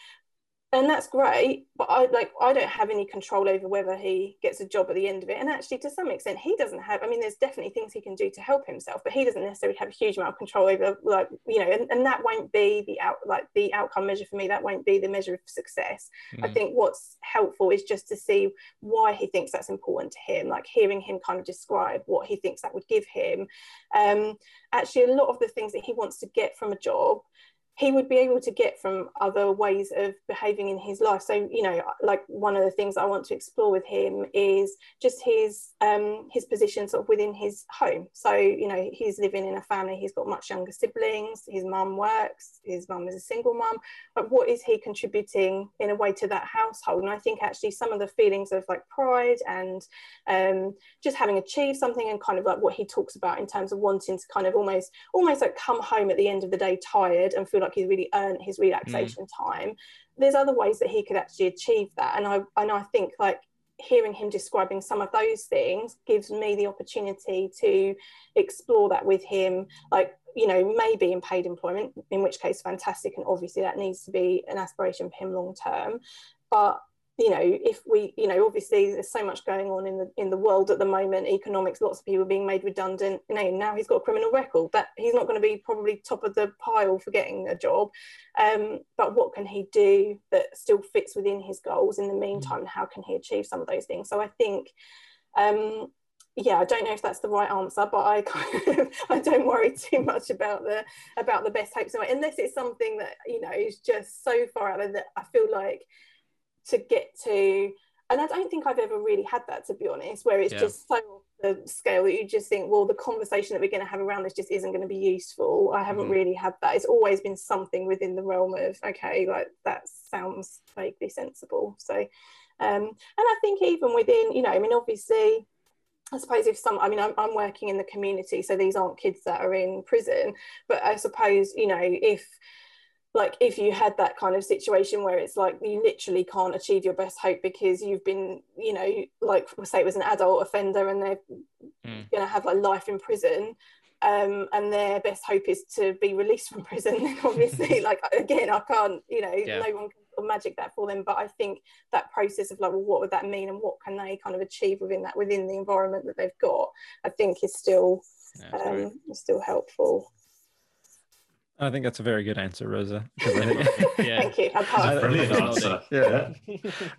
and that's great but i like i don't have any control over whether he gets a job at the end of it. And actually to some extent he doesn't have i mean there's definitely things he can do to help himself but he doesn't necessarily have a huge amount of control over like you know and, and that won't be the out like the outcome measure for me. That won't be the measure of success. Mm. i think what's helpful is just to see why he thinks that's important to him like hearing him kind of describe what he thinks that would give him. Um actually a lot of the things that he wants to get from a job he would be able to get from other ways of behaving in his life. So, you know, like one of the things I want to explore with him is just his um, his position sort of within his home. So, you know, he's living in a family, he's got much younger siblings, his mum works, his mum is a single mum, but what is he contributing in a way to that household? And I think actually some of the feelings of like pride and um, just having achieved something and kind of like what he talks about in terms of wanting to kind of almost almost like come home at the end of the day tired and feel like he's really earned his relaxation mm. time there's other ways that he could actually achieve that and i and i think like hearing him describing some of those things gives me the opportunity to explore that with him like you know maybe in paid employment in which case fantastic and obviously that needs to be an aspiration for him long term but you know if we you know obviously there's so much going on in the in the world at the moment economics lots of people being made redundant. You know now he's got a criminal record that he's not going to be probably top of the pile for getting a job. Um, but what can he do that still fits within his goals in the meantime? And how can he achieve some of those things? So i think um, yeah, I don't know if that's the right answer, but I kind of, I don't worry too much about the about the best hopes unless it's something that you know is just so far out there that I feel like to get to and I don't think I've ever really had that to be honest, where it's yeah. just so off the scale that you just think, well, the conversation that we're going to have around this just isn't going to be useful. I haven't mm-hmm. really had that. It's always been something within the realm of okay, like that sounds vaguely sensible. So, um, and I think even within, you know, I mean, obviously. I suppose if some, I mean, I'm, I'm working in the community, so these aren't kids that are in prison, but I suppose, you know, if like if you had that kind of situation where it's like you literally can't achieve your best hope because you've been you know like say it was an adult offender and they're mm. going to have like life in prison um, and their best hope is to be released from prison obviously like again i can't you know yeah. no one can magic that for them but i think that process of like well what would that mean and what can they kind of achieve within that within the environment that they've got i think is still yeah, um, is still helpful I think that's a very good answer, Rosa. yeah. Thank you. I Brilliant answer. Yeah.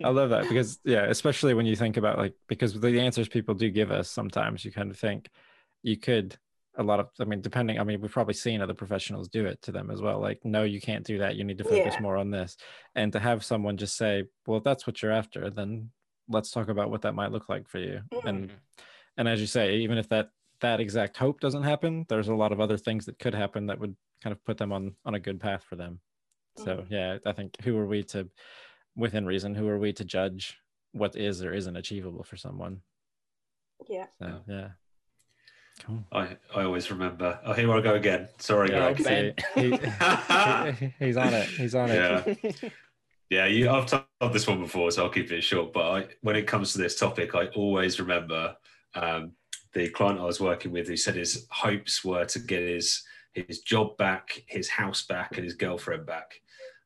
I love that because yeah, especially when you think about like because the answers people do give us sometimes you kind of think you could a lot of I mean depending I mean we've probably seen other professionals do it to them as well like no you can't do that you need to focus yeah. more on this and to have someone just say well if that's what you're after then let's talk about what that might look like for you mm-hmm. and and as you say even if that that exact hope doesn't happen there's a lot of other things that could happen that would kind of put them on on a good path for them so mm-hmm. yeah i think who are we to within reason who are we to judge what is or isn't achievable for someone yeah so yeah cool. I, I always remember. Oh, here I go again. Sorry, yeah, Greg. He, he, he's on it. He's on it. Yeah. Yeah, you, I've told this one before, so I'll keep it short. But I, when it comes to this topic, I always remember um, the client I was working with who said his hopes were to get his his job back, his house back, and his girlfriend back.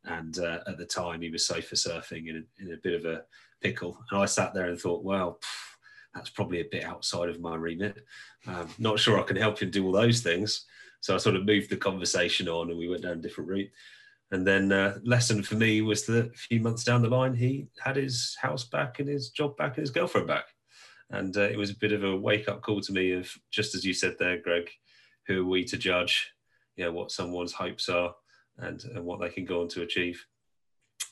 And uh, at the time, he was sofa surfing in a, in a, bit of a pickle. And I sat there and thought, well, pff, that's probably a bit outside of my remit. Um, not sure I can help him do all those things. So I sort of moved the conversation on and we went down a different route. And then uh, lesson for me was that a few months down the line, he had his house back and his job back and his girlfriend back. And uh, it was a bit of a wake up call to me of just as you said there, Greg, who are we to judge? you know what someone's hopes are and, and what they can go on to achieve.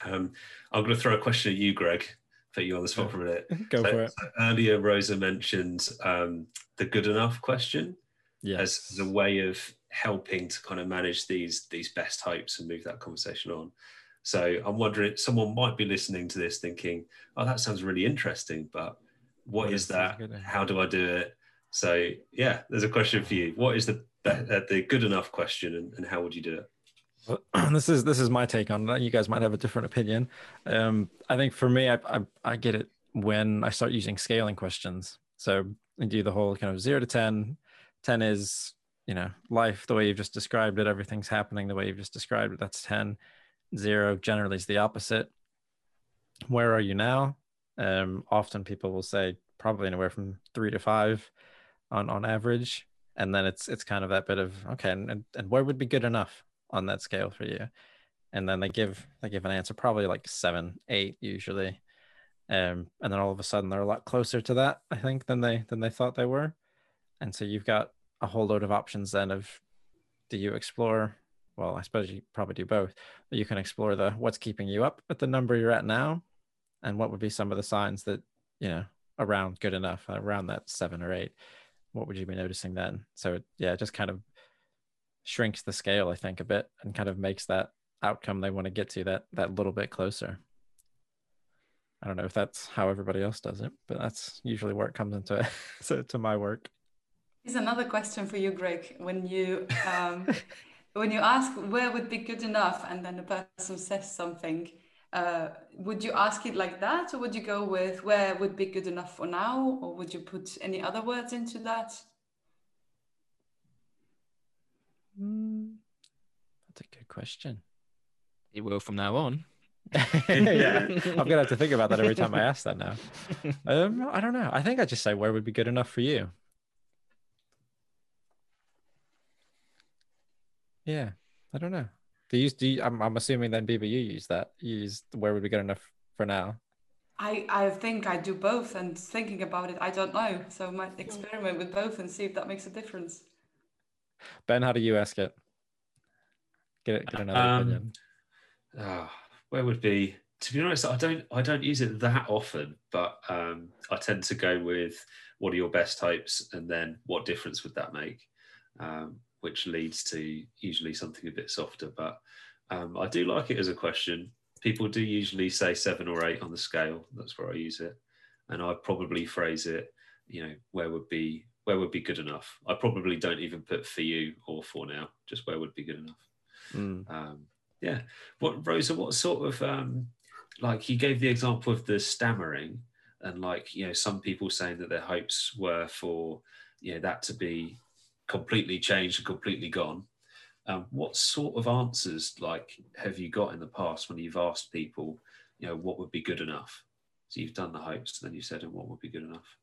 Um, I'm going to throw a question at you, Greg. Put you on the spot for a minute. Go so, for it. So earlier, Rosa mentioned um, the good enough question yes. as, as a way of helping to kind of manage these these best hopes and move that conversation on. So I'm wondering, someone might be listening to this thinking, "Oh, that sounds really interesting, but what, is, that? How do I do it?" So yeah, there's a question for you. What is the the, the good enough question, and, and how would you do it? Well, this is this is my take on that. You guys might have a different opinion. Um, I think for me, I, I, I get it when I start using scaling questions. So I do the whole kind of zero to 10. 10 is you know life the way you've just described it. Everything's happening the way you've just described it. That's 10. Zero generally is the opposite. Where are you now? Um, often people will say probably anywhere from three to five on on average. And then it's it's kind of that bit of okay and, and where would be good enough on that scale for you? And then they give they give an answer probably like seven eight usually. Um, and then all of a sudden they're a lot closer to that i think than they than they thought they were. And so you've got a whole load of options then of do you explore well, I suppose you probably do both. You can explore the what's keeping you up at the number you're at now, and what would be some of the signs that you know around good enough, around that seven or eight. What would you be noticing then? So yeah, it just kind of shrinks the scale, I think, a bit, and kind of makes that outcome they want to get to that that little bit closer. I don't know if that's how everybody else does it, but that's usually where it comes into it. so to my work. Here's another question for you, Greg. When you um, when you ask where would be good enough, and then the person says something, uh, would you ask it like that, or would you go with where would be good enough for now, or would you put any other words into that? Mm, that's a good question. It will from now on. yeah, I'm gonna have to think about that every time I ask that now. Um, I don't know. I think I just say where would be good enough for you. Yeah, I don't know. Do you? Do you, I'm, I'm assuming then, Biba, you use that. You use where would be good enough for now. I I think I do both, and thinking about it, I don't know. So I might experiment with both and see if that makes a difference. Ben, how do you ask it? Get get another um, opinion. Oh, where would be? To be honest, I don't I don't use it that often, but um, I tend to go with what are your best hopes, and then what difference would that make? Um, which leads to usually something a bit softer. But um, I do like it as a question. People do usually say seven or eight on the scale. That's where I use it, and I probably phrase it. You know, where would be where would be good enough? I probably don't even put for you or for now. Just where would be good enough. Mm. Um, yeah. What Rosa? What sort of um, like you gave the example of the stammering, and like you know some people saying that their hopes were for you know that to be completely changed and completely gone. Um, what sort of answers like have you got in the past when you've asked people, you know, what would be good enough? So you've done the hopes, and then you said, and what would be good enough?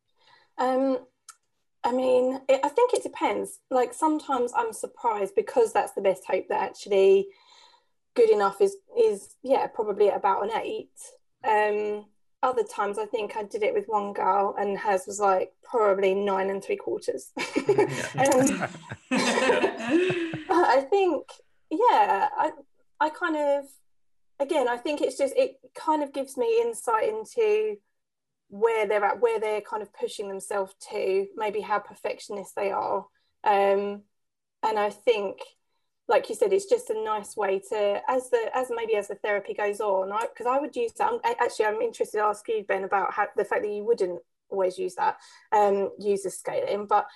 Um, I mean, it, I think it depends. Like sometimes I'm surprised because that's the best hope that actually good enough is is yeah probably about an eight. Um, other times I think I did it with one girl and hers was like probably nine and three quarters. um, I think, yeah, I, I kind of, again, I think it's just, it kind of gives me insight into where they're at, where they're kind of pushing themselves to, maybe how perfectionist they are. Um, and I think like you said, it's just a nice way to, as the as maybe as the therapy goes on, because I, I, would use that. I'm, actually, I'm interested to ask you, Ben, about how, the fact that you wouldn't always use that, um, use the scaling, but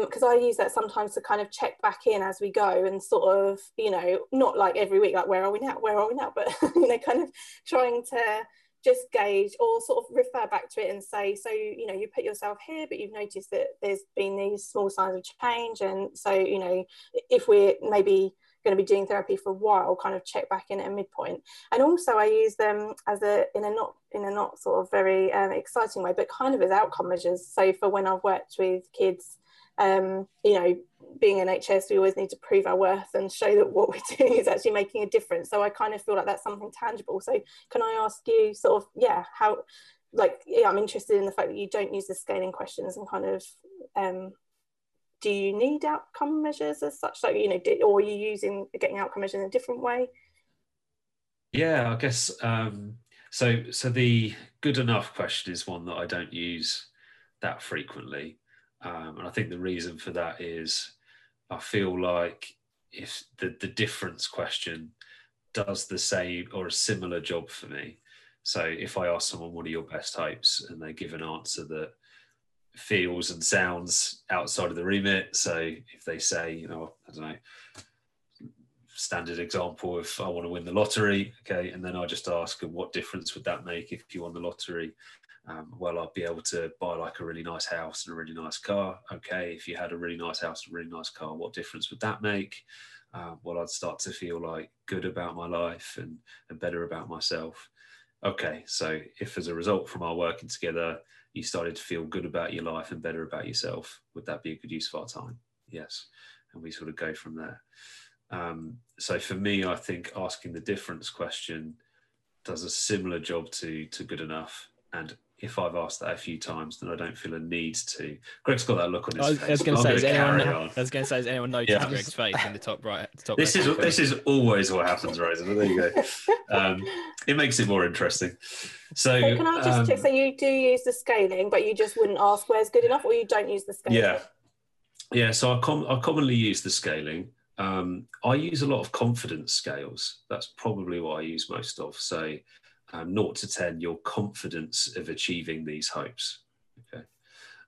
because um, I use that sometimes to kind of check back in as we go and sort of, you know, not like every week, like where are we now, where are we now, but you know, kind of trying to just gauge or sort of refer back to it and say, so, you know, you put yourself here, but you've noticed that there's been these small signs of change. And so, you know, if we're maybe going to be doing therapy for a while, kind of check back in at a midpoint. And also I use them as a, in a not, in a not sort of very um, exciting way, but kind of as outcome measures. So for when I've worked with kids, um, you know, being NHS, we always need to prove our worth and show that what we're doing is actually making a difference. So I kind of feel like that's something tangible. So can I ask you sort of, yeah, how, like, yeah, I'm interested in the fact that you don't use the scaling questions and kind of, um, do you need outcome measures as such? Like, you know, or are you using getting outcome measures in a different way? Yeah, I guess, um, so, so the good enough question is one that I don't use that frequently. Um, and I think the reason for that is I feel like if the, the difference question does the same or a similar job for me. So if I ask someone, what are your best hopes? And they give an answer that feels and sounds outside of the remit. So if they say, you know, I don't know, standard example if I want to win the lottery, okay, and then I just ask, what difference would that make if you won the lottery? Um, well, I'd be able to buy like a really nice house and a really nice car. Okay, if you had a really nice house and a really nice car, what difference would that make? Uh, well, I'd start to feel like good about my life and, and better about myself. Okay, so if as a result from our working together, you started to feel good about your life and better about yourself, would that be a good use of our time? Yes. And we sort of go from there. Um, so for me, I think asking the difference question does a similar job to to good enough and if I've asked that a few times, then I don't feel a need to. Greg's got that look on his I was, face. I was going to say, gonna is anyone, carry I was going to say, has anyone noticed Yeah. Greg's face in the top right? The top This right is corner? this is always what happens, Rosa. But there you go. Um, it makes it more interesting. So, So can I just um, check? So you do use the scaling, but you just wouldn't ask where's good enough, or you don't use the scaling? Yeah. Yeah. So I, com- I commonly use the scaling. Um, I use a lot of confidence scales. That's probably what I use most of. So, um, 0 to 10, your confidence of achieving these hopes. Okay.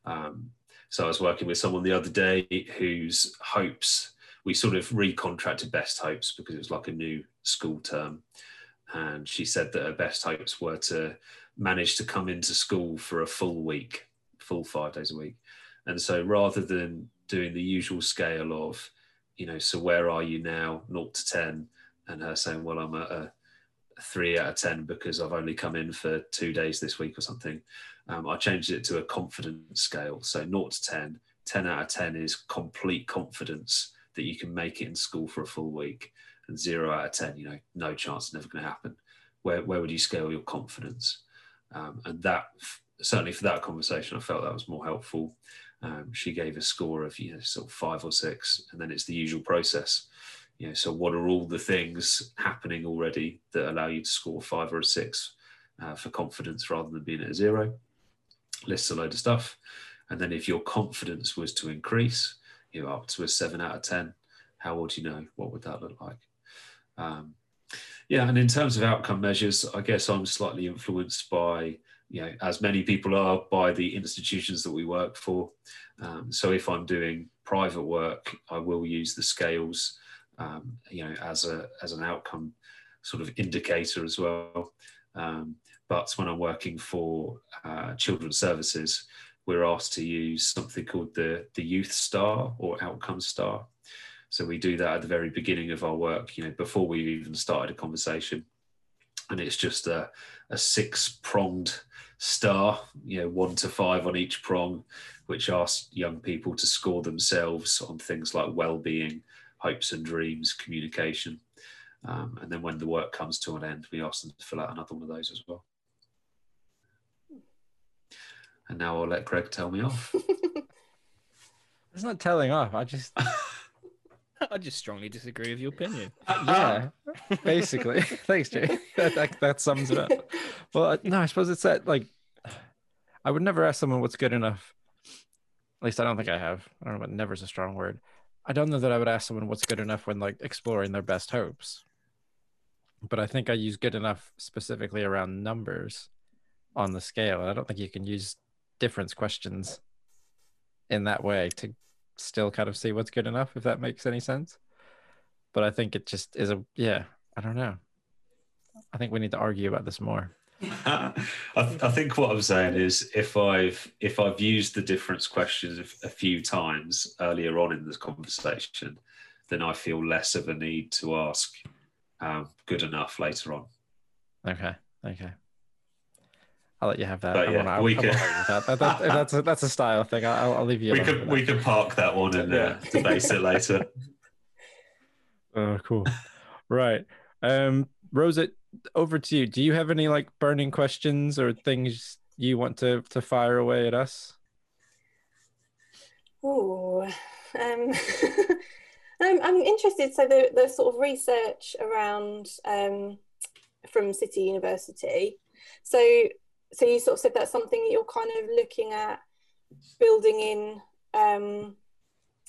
Um, so I was working with someone the other day whose hopes, we sort of recontracted best hopes because it was like a new school term. And she said that her best hopes were to manage to come into school for a full week, full five days a week. And so rather than doing the usual scale of, you know, so where are you now, 0 to 10, and her saying, well, I'm at a three out of 10 because I've only come in for two days this week or something. Um, I changed it to a confidence scale. So 0 to 10, 10 out of 10 is complete confidence that you can make it in school for a full week. And zero out of 10, you know, no chance, never going to happen. Where, where would you scale your confidence? Um, and that, certainly for that conversation, I felt that was more helpful. Um, she gave a score of, you know, sort of five or six, and then it's the usual process. You know, so what are all the things happening already that allow you to score five or a six uh, for confidence rather than being at a zero? Lists a load of stuff. And then if your confidence was to increase, you know, up to a seven out of 10, how would you know? What would that look like? Um, yeah, and in terms of outcome measures, I guess I'm slightly influenced by, you know, as many people are, by the institutions that we work for. Um, so if I'm doing private work, I will use the scales, um, you know, as a as an outcome sort of indicator as well. Um, but when I'm working for uh, children's services, we're asked to use something called the the Youth Star or Outcome Star. So we do that at the very beginning of our work, you know, before we've even started a conversation. And it's just a, a six pronged star, you know, one to five on each prong, which asks young people to score themselves on things like well being, hopes and dreams, communication. Um, and then when the work comes to an end, we ask them to fill out another one of those as well. And now I'll let Greg tell me off. It's not telling off. I just, I just strongly disagree with your opinion. yeah, basically. Thanks, Jay. That, that, that sums it up. Well, no, I suppose it's that, like, I would never ask someone what's good enough. At least I don't think I have. I don't know, but never is a strong word. I don't know that I would ask someone what's good enough when, like, exploring their best hopes. But I think I use good enough specifically around numbers on the scale. And I don't think you can use difference questions in that way to still kind of see what's good enough, if that makes any sense. But I think it just is a, yeah, I don't know. I think we need to argue about this more. I, th- I think what I'm saying is if I've if I've used the difference questions a- few times earlier on in this conversation, then I feel less of a need to ask um, good enough later on. Okay. Okay. I'll let you have that. But yeah, we can- that. That- that- that's a, that's a style thing. I'll, I'll leave you. We could we could park that one and uh, Yeah. debate it later. Oh, cool. right. Um, Rosa, over to you. Do you have any like burning questions or things you want to to fire away at us? Oh, um, I'm, I'm interested. So the, the sort of research around um, from City University. So so you sort of said that's something that you're kind of looking at building in. Um,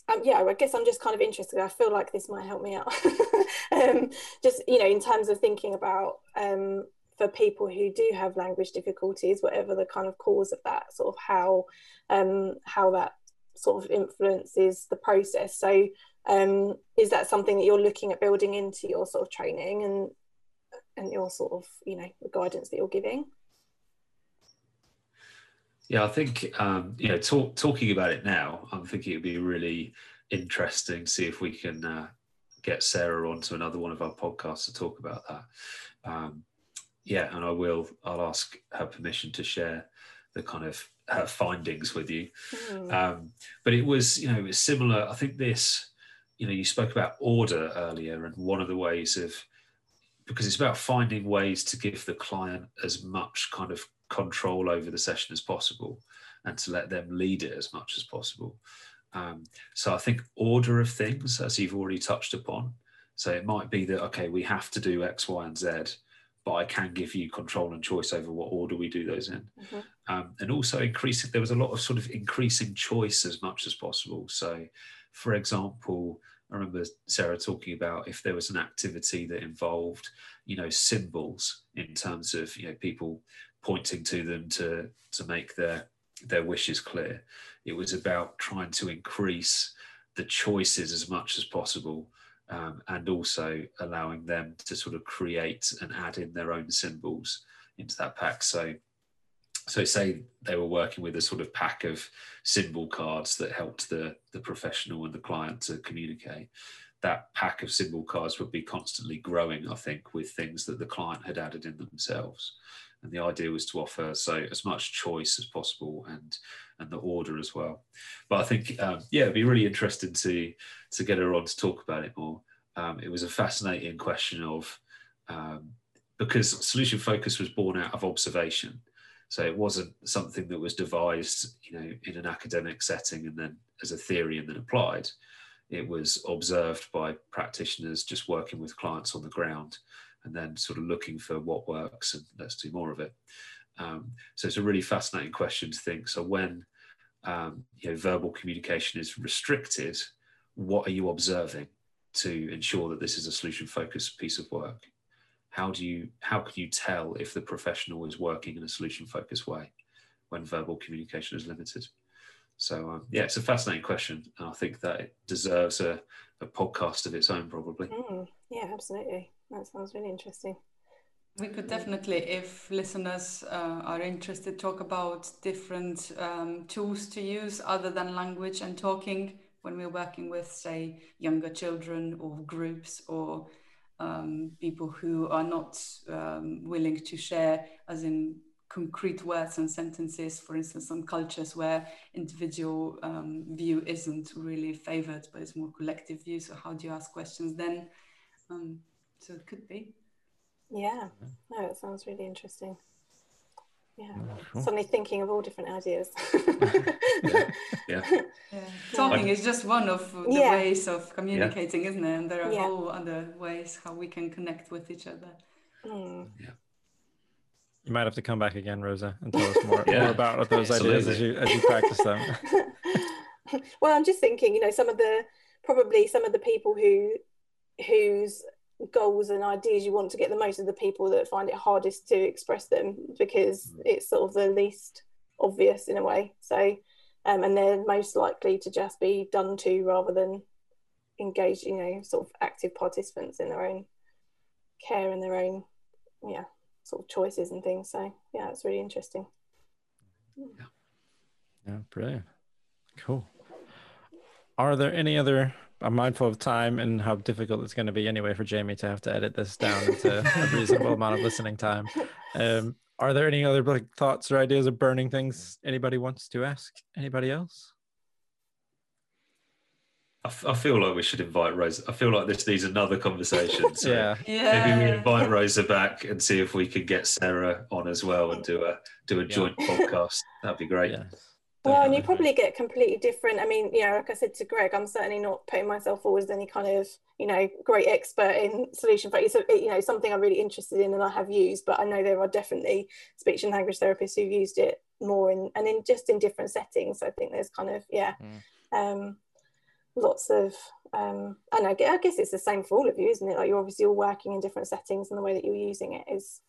um, yeah, I guess I'm just kind of interested. I feel like this might help me out. um, just you know, in terms of thinking about um, for people who do have language difficulties, whatever the kind of cause of that, sort of how um, how that sort of influences the process. So, um, is that something that you're looking at building into your sort of training and and your sort of you know the guidance that you're giving? Yeah, I think um, you know, talk, talking about it now, I'm thinking it'd be really interesting to see if we can uh, get Sarah onto another one of our podcasts to talk about that. Um, yeah, and I will. I'll ask her permission to share the kind of her findings with you. Hmm. Um, but it was, you know, it was similar. I think this, you know, you spoke about order earlier, and one of the ways of because it's about finding ways to give the client as much kind of control over the session as possible and to let them lead it as much as possible. Um, so I think order of things, as you've already touched upon. So it might be that, okay, we have to do X, Y, and Z, but I can give you control and choice over what order we do those in. Mm-hmm. Um, and also increasing, there was a lot of sort of increasing choice as much as possible. So, for example, I remember Sarah talking about if there was an activity that involved, you know, symbols in terms of, you know, people pointing to them to to make their their wishes clear. It was about trying to increase the choices as much as possible um, and also allowing them to sort of create and add in their own symbols into that pack. So, so say they were working with a sort of pack of symbol cards that helped the, the professional and the client to communicate. That pack of symbol cards would be constantly growing, I think, with things that the client had added in themselves and the idea was to offer so as much choice as possible and and the order as well. But i think um, yeah it'd be really interesting to to get her on to talk about it more. Um, it was a fascinating question of um, because solution focus was born out of observation. So it wasn't something that was devised you know in an academic setting and then as a theory and then applied. It was observed by practitioners just working with clients on the ground and then sort of looking for what works and let's do more of it. Um, so it's a really fascinating question to think. So when um, you know verbal communication is restricted, what are you observing to ensure that this is a solution focused piece of work? How do you how can you tell if the professional is working in a solution focused way when verbal communication is limited? So um, yeah, it's a fascinating question, and I think that it deserves a, a podcast of its own, probably. Mm, yeah, absolutely. That sounds really interesting. We could definitely, if listeners uh, are interested, talk about different um, tools to use other than language and talking when we're working with, say, younger children or groups or um, people who are not um, willing to share, as in concrete words and sentences, for instance, some cultures where individual um, view isn't really favored, but it's more collective view. So, how do you ask questions then? Um, so it could be. Yeah, no, it sounds really interesting. Yeah, cool. suddenly thinking of all different ideas. yeah. yeah. yeah. Talking is just one of the yeah. ways of communicating, yeah. isn't it? And there are whole other ways how we can connect with each other. Mm. Yeah. You might have to come back again, Rosa, and tell us more, more about those ideas as you as you practice them. well, I'm just thinking, you know, some of the probably some of the people who whose goals and ideas you want to get the most of the people that find it hardest to express them because mm. it's sort of the least obvious in a way so um, and they're most likely to just be done to rather than engage you know sort of active participants in their own care and their own yeah sort of choices and things so yeah it's really interesting yeah yeah brilliant cool are there any other I'm mindful of time and how difficult it's going to be anyway for Jamie to have to edit this down into a reasonable amount of listening time. Um, are there any other like thoughts or ideas of burning things anybody wants to ask? Anybody else? I, f- I feel like we should invite Rosa. I feel like this needs another conversation. So yeah. yeah. maybe we invite Rosa back and see if we can get Sarah on as well and do a do a joint podcast. That'd be great. Yeah. Well, and you probably get completely different. I mean, you know, like I said to Greg, I'm certainly not putting myself forward as any kind of, you know, great expert in solution But It's, you know, something I'm really interested in and I have used, but I know there are definitely speech and language therapists who've used it more in, and in just in different settings. I think there's kind of, yeah, mm. um, lots of, um, and I guess it's the same for all of you, isn't it? Like you're obviously all working in different settings and the way that you're using it is,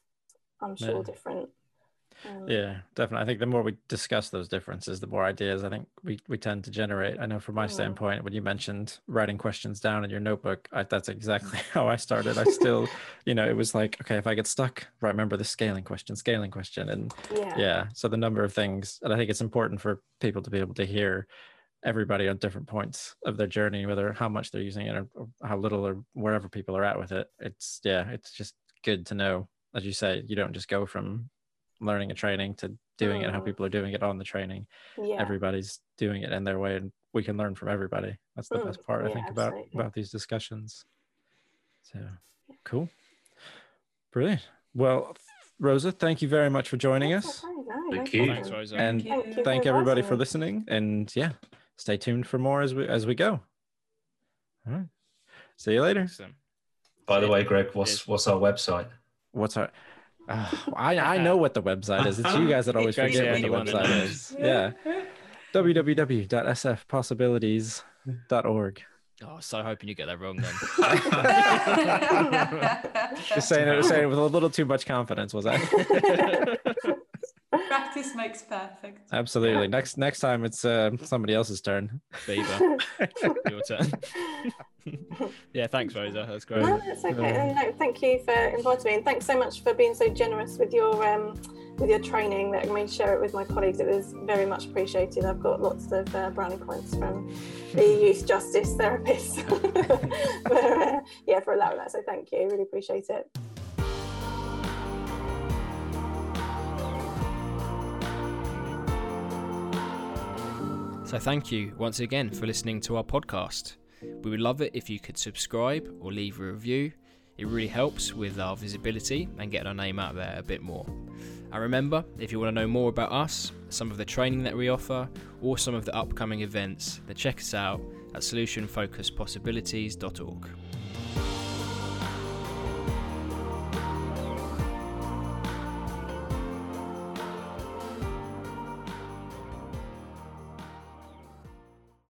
I'm sure, yeah. different. Um, yeah, definitely. I think the more we discuss those differences, the more ideas I think we, we tend to generate. I know from my yeah. standpoint, when you mentioned writing questions down in your notebook, I, that's exactly how I started. I still, you know, it was like, okay, if I get stuck, right remember the scaling question, scaling question. And yeah. yeah, so the number of things, and I think it's important for people to be able to hear everybody on different points of their journey, whether how much they're using it or, or how little or wherever people are at with it. It's, yeah, it's just good to know as you say, you don't just go from learning a training to doing mm. it how people are doing it on the training yeah. everybody's doing it in their way and we can learn from everybody that's the mm. best part i think about about these discussions so cool Brilliant. Well, Rosa, thank you very much for joining us. Okay, no, Thank no you. Thanks, Rosa. And Thank you. Thank everybody for listening. And yeah, stay tuned for more as we as we go. All right. See you later. Excellent. By the way, Greg, what's what's our website? What's our uh, I I know what the website is. It's you guys that always forget the what the only one that website knows. is. Yeah. www.sfpossibilities.org. Oh, so hoping you get that wrong then. Just saying it, saying it with a little too much confidence, was I? Practice makes perfect. Absolutely. Next next time it's uh, somebody else's turn. Beaver, your turn. yeah, thanks, Rosa. That's great. No, that's okay. And no, thank you for inviting me, and thanks so much for being so generous with your um, with your training. Letting me share it with my colleagues. It was very much appreciated. I've got lots of uh, brownie points from the youth justice therapists for uh, yeah for allowing that. So thank you. Really appreciate it. So, thank you once again for listening to our podcast. We would love it if you could subscribe or leave a review. It really helps with our visibility and getting our name out there a bit more. And remember, if you want to know more about us, some of the training that we offer, or some of the upcoming events, then check us out at solutionfocuspossibilities.org.